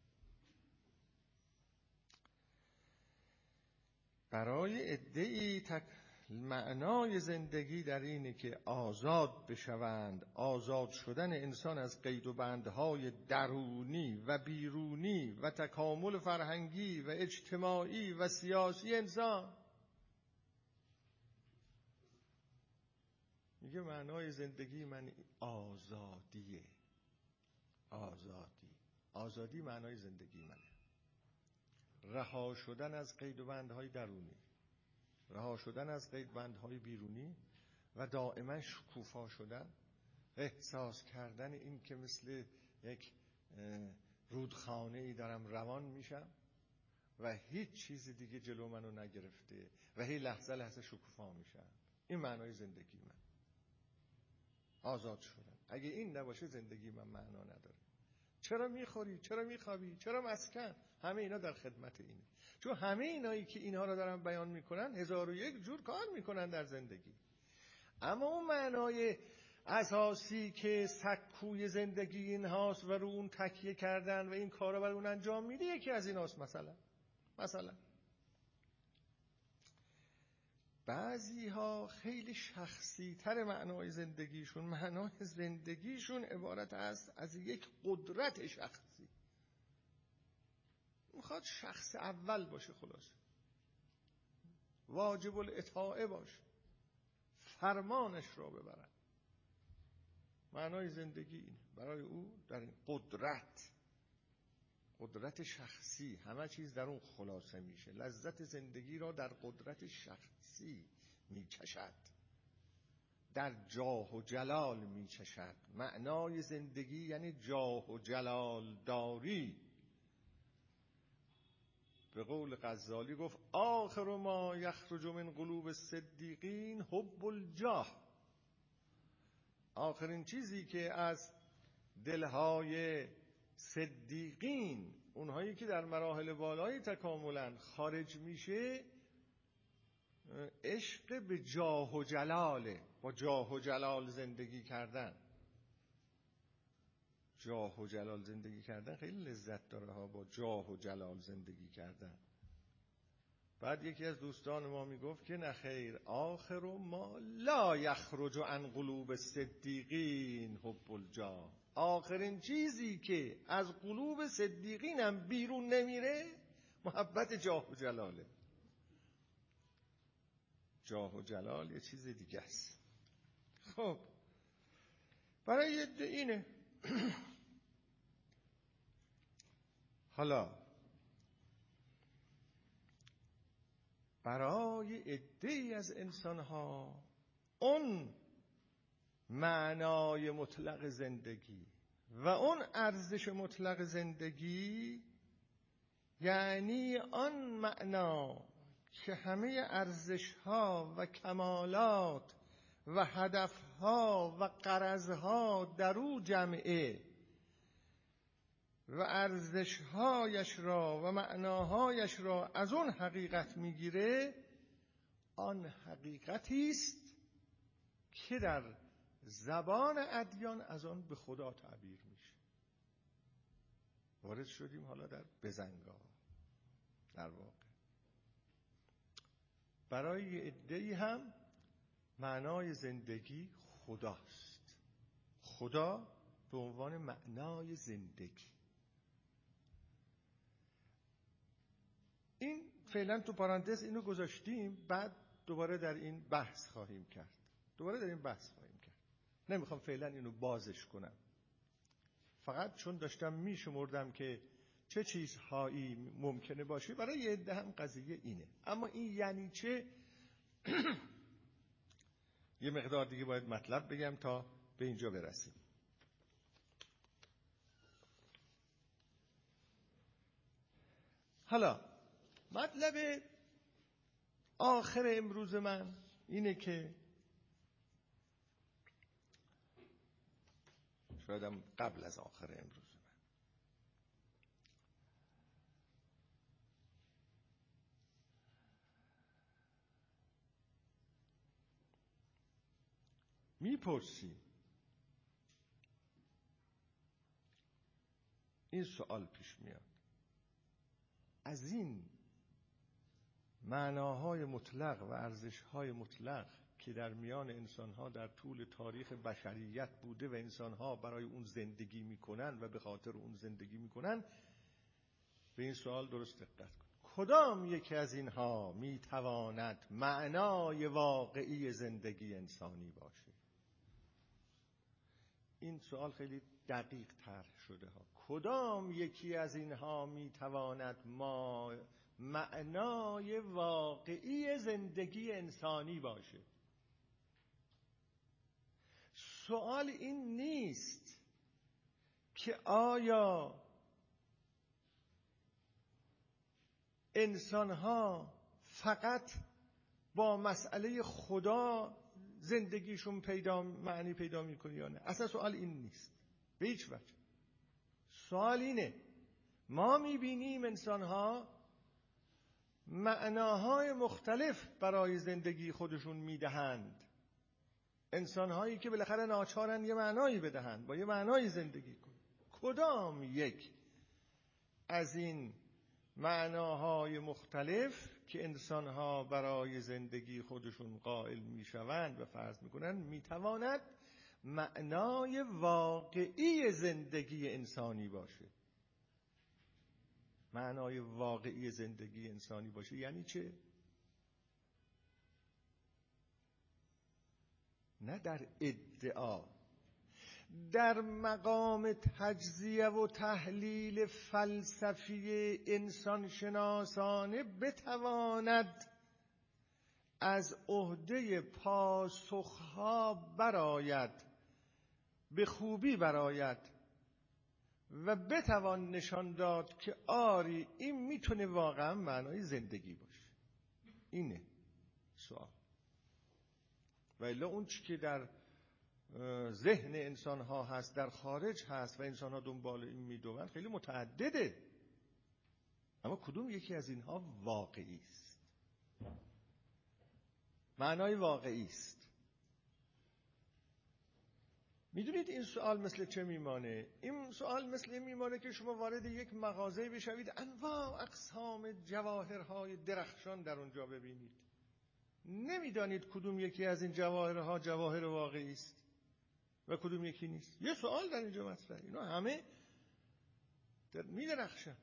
برای ادعی تک معنای زندگی در اینه که آزاد بشوند. آزاد شدن انسان از قید و بندهای درونی و بیرونی و تکامل فرهنگی و اجتماعی و سیاسی انسان. میگه معنای زندگی من آزادیه. آزادی. آزادی معنای زندگی منه. رها شدن از قید و بندهای درونی رها شدن از قیدبندهای بیرونی و دائما شکوفا شدن احساس کردن این که مثل یک رودخانه ای دارم روان میشم و هیچ چیز دیگه جلو منو نگرفته و هی لحظه لحظه شکوفا میشم. این معنای زندگی من. آزاد شدن اگه این نباشه زندگی من معنا نداره. چرا می‌خوری؟ چرا میخوابی؟ چرا مسکن؟ همه اینا در خدمت اینه. چون همه اینایی که اینها رو دارن بیان می‌کنن هزار و یک جور کار می‌کنن در زندگی. اما اون معنای اساسی که سکوی زندگی این هاست و رو اون تکیه کردن و این کار رو اون انجام میده یکی از این هاست مثلا. مثلا. بعضی ها خیلی شخصی تر معنای زندگیشون معنای زندگیشون عبارت است از یک قدرت شخصی. می‌خواد شخص اول باشه خلاص واجب الاطاعه باشه فرمانش را ببرن. معنای زندگی اینه. برای او در این قدرت قدرت شخصی همه چیز در اون خلاصه میشه. لذت زندگی را در قدرت شخصی میچشد. در جاه و جلال میچشد. معنای زندگی یعنی جاه و جلال داری. به قول غزالی گفت آخر ما یخرج من قلوب صدیقین حب الجاه. آخرین چیزی که از دلهای صدیقین اونهایی که در مراحل بالای تکاملن خارج میشه عشق به جاه و جلاله با جاه و جلال زندگی کردن. جاه و جلال زندگی کردن خیلی لذت داره ها با جاه و جلال زندگی کردن. بعد یکی از دوستان ما می‌گفت که نخیر آخر ما لا یخرج عن قلوب صدیقین حب الجاه. آخرین چیزی که از قلوب صدیقین هم بیرون نمیره محبت جاه و جلاله. جاه و جلال یه چیز دیگه است. خب برای اینه. حالا برای عده از انسانها اون معنای مطلق زندگی و اون ارزش مطلق زندگی یعنی آن معنا که همه ارزش ها و کمالات و هدف ها و قرض ها در او جمعه. و ارزشهایش را و معناهایش را از اون حقیقت می‌گیره آن حقیقتی است که در زبان ادیان از آن به خدا تعبیر میشه. وارد شدیم حالا در بزنگاه در واقع. برای عدهای هم معنای زندگی خداست. خدا به عنوان معنای زندگی. این فعلا تو پارانتز اینو گذاشتیم بعد دوباره در این بحث خواهیم کرد. دوباره در این بحث خواهیم کرد. نمی‌خوام فعلا اینو بازش کنم. فقط چون داشتم میشمردم که چه چیزهایی ممکنه باشه برای یه عده هم قضیه اینه. اما این یعنی چه؟ یه مقدار دیگه باید مطلب بگم تا به اینجا برسیم. حالا مطلب آخر امروز من اینه که شایدم قبل از آخر امروز من. می‌پرسیم. این سوال پیش میاد. از این معناهای مطلق و ارزشهای مطلق که در میان انسانها در طول تاریخ بشریت بوده و انسانها برای اون زندگی می‌کنن و به خاطر اون زندگی می‌کنن به این سوال درست دقت کن کدام یکی از اینها می‌تواند معنای واقعی زندگی انسانی باشه؟ این سوال خیلی دقیق طرح شده ها. کدام یکی از اینها می‌تواند ما معنای واقعی زندگی انسانی باشه. سوال این نیست که آیا انسانها فقط با مسئله خدا زندگیشون پیدا معنی پیدا می‌کنه یا نه؟ اصلا سوال این نیست. به هیچ وجه. سوال اینه ما می‌بینیم انسانها معناهای مختلف برای زندگی خودشون می‌دهند. انسانهایی که بالاخره ناچارن یه معنایی بدهند با یه معنایی زندگی کن. کدام یک از این معناهای مختلف که انسانها برای زندگی خودشون قائل می‌شوند و فرض می‌کنند می‌تواند معنای واقعی زندگی انسانی باشه؟ معنای واقعی زندگی انسانی باشه یعنی چه؟ نه در ادعا در مقام تجزیه و تحلیل فلسفی انسان شناسانه بتواند از عهده پاسخها براید به خوبی براید و بتوان نشان داد که آری این می‌تونه واقعا معنای زندگی باشه. اینه سوال. و الا اون چی که در ذهن انسان ها هست در خارج هست و انسان ها دنبال این می‌دوند خیلی متعدده. اما کدوم یکی از اینها واقعی است؟ معنای واقعی است. می‌دونید این سوال مثل چه میمانه؟ این سوال مثل این میمانه که شما وارد یک مغازه بشوید انواع اقسام جواهرهای درخشان در اونجا ببینید. نمی‌دانید کدوم یکی از این جواهرها جواهر واقعی است و کدوم یکی نیست. یه سوال در اینجا مطرحه. اینا همه در میدرخشن.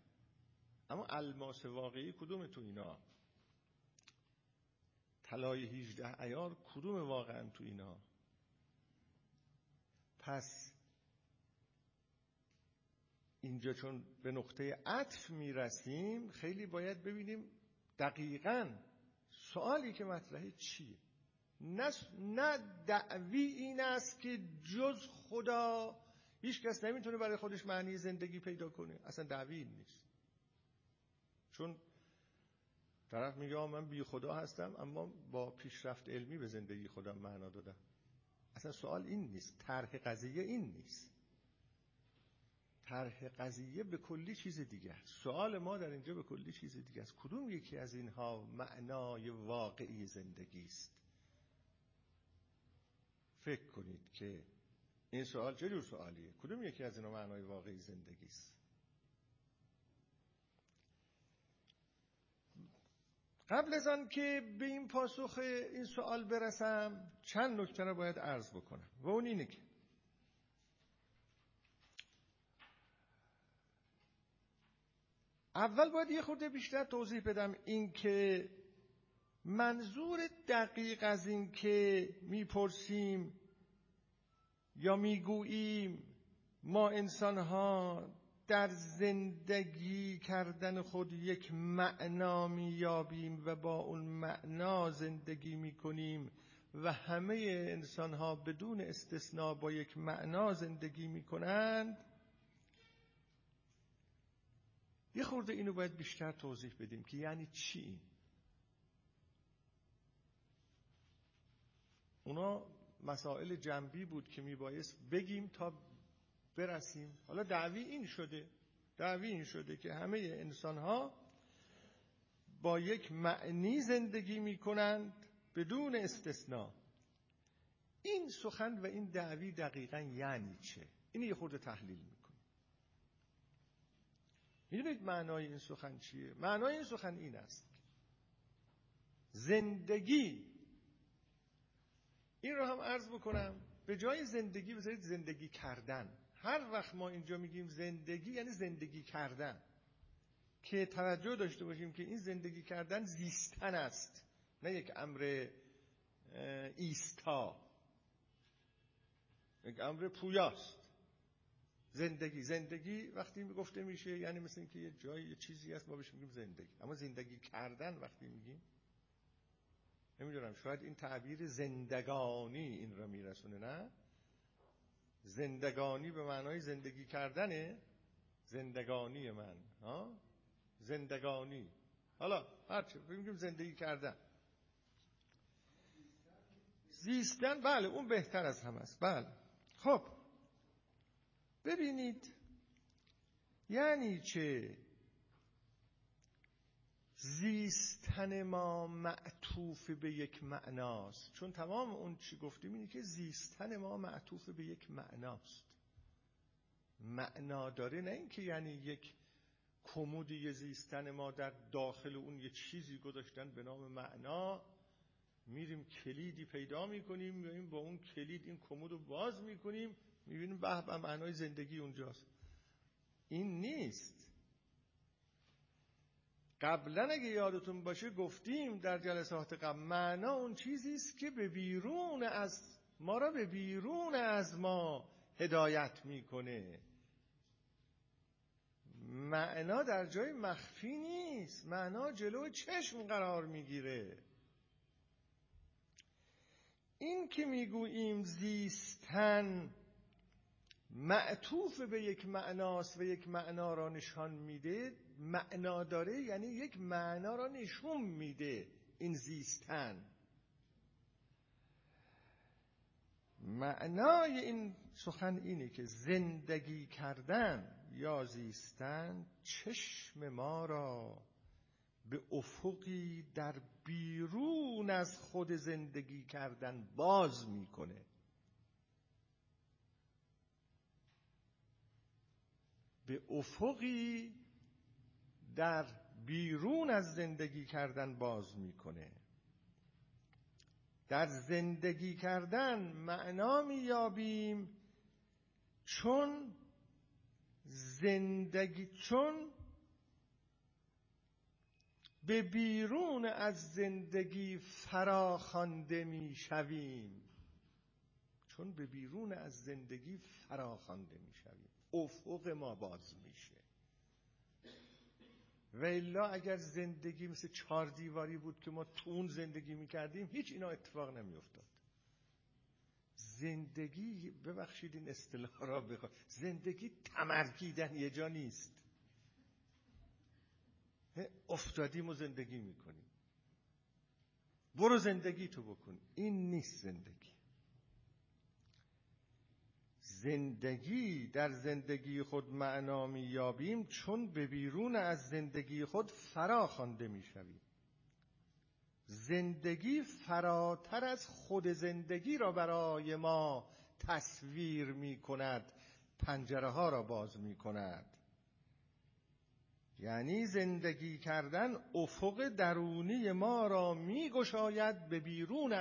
اما الماس واقعی کدوم تو اینا؟ طلای 18 ایار کدوم واقعا تو اینا؟ پس اینجا چون به نقطه عطف می‌رسیم خیلی باید ببینیم دقیقا سوالی که مطرحه چیه. نه دعوی این است که جز خدا هیچ کس نمی‌تونه برای خودش معنی زندگی پیدا کنه. اصلا دعوی این نیست. چون طرف میگه من بی خدا هستم اما با پیشرفت علمی به زندگی خودم معنا دادم. اصلا سوال این نیست. طرح قضیه این نیست. طرح قضیه به کلی چیز دیگه است. سوال ما در اینجا به کلی چیز دیگه است. کدوم یکی از اینها معنای واقعی زندگی است؟ فکر کنید که این سوال چه جور سوالیه؟ کدوم یکی از اینها معنای واقعی زندگی است؟ قبل از آن که به این پاسخ این سوال برسم چند نکته رو باید عرض بکنم. و اون اینه که اول باید یه خورده بیشتر توضیح بدم این که منظور دقیق از این که می‌پرسیم یا می‌گوییم ما انسان ها در زندگی کردن خود یک معنا میابیم و با اون معنا زندگی می‌کنیم و همه انسان ها بدون استثنا با یک معنا زندگی می‌کنند. یه خورده اینو باید بیشتر توضیح بدیم که یعنی چی؟ اونا مسائل جنبی بود که میبایست بگیم تا برسیم. حالا دعوی این شده. دعوی این شده که همه انسان ها با یک معنی زندگی می‌کنند بدون استثنا این سخن و این دعوی دقیقا یعنی چه؟ این یه خورده تحلیل می‌کنه می‌دونید معنای این سخن چیه؟ معنای این سخن این است زندگی این رو هم عرض بکنم به جای زندگی بذارید زندگی کردن. هر وقت ما اینجا میگیم زندگی یعنی زندگی کردن. که توجه داشته باشیم که این زندگی کردن زیستن است نه یک امر ایستا. یک امر پویاست. زندگی زندگی وقتی گفته میشه یعنی مثل اینکه یه جایی یه چیزی هست ما بهش میگیم زندگی. اما زندگی کردن وقتی میگیم نمی‌دونم شاید این تعبیر زندگانی این را میرسونه نه؟ زندگانی به معنای زندگی کردنه. زندگانی من ها؟ زندگانی. حالا هرچی بگیم زندگی کردن. زیستن بله اون بهتر از همه است. بله. خب. ببینید. یعنی چه؟ زیستن ما معطوف به یک معناست. چون تمام اون چی گفتیم اینه که زیستن ما معطوف به یک معناست. معنا داره نه اینکه یعنی یک کمودی زیستن ما در داخل اون یه چیزی گذاشتن به نام معنا. میریم کلیدی پیدا می‌کنیم میریم با اون کلید این کمود رو باز می‌کنیم می‌بینیم به معنای زندگی اونجاست. این نیست. قبلا اگه یادتون باشه گفتیم در جلسات قبل معنا اون چیزی است که به بیرون از ما را به بیرون از ما هدایت می‌کنه. معنا در جای مخفی نیست. معنا جلو چشم قرار می‌گیره. این که می‌گوییم زیستن معطوف به یک معناست و یک معنا را نشان میده معنا داره یعنی یک معنا را نشون میده این زیستن. معنای این سخن اینه که زندگی کردن یا زیستن چشم ما را به افقی در بیرون از خود زندگی کردن باز می‌کنه. به افقی در بیرون از زندگی کردن باز می‌کنه. در زندگی کردن معنا میابیم چون زندگی چون به بیرون از زندگی فراخوانده می‌شویم. چون به بیرون از زندگی فراخوانده می‌شویم. افق ما باز میشه. و الا اگر زندگی مثل چهار دیواری بود که ما تو اون زندگی می‌کردیم هیچ اینا اتفاق نمیافتاد. زندگی ببخشید این اصطلاح را بخواد زندگی تمرگیدن یه جا نیست. افتادیم و زندگی می‌کنیم. برو زندگی تو بکن. این نیست زندگی. زندگی در زندگی خود معنا میابیم چون به بیرون از زندگی خود فرا خوانده می‌شویم. زندگی فراتر از خود زندگی را برای ما تصویر می کند پنجره ها را باز می کند یعنی زندگی کردن افق درونی ما را می گشاید به بیرون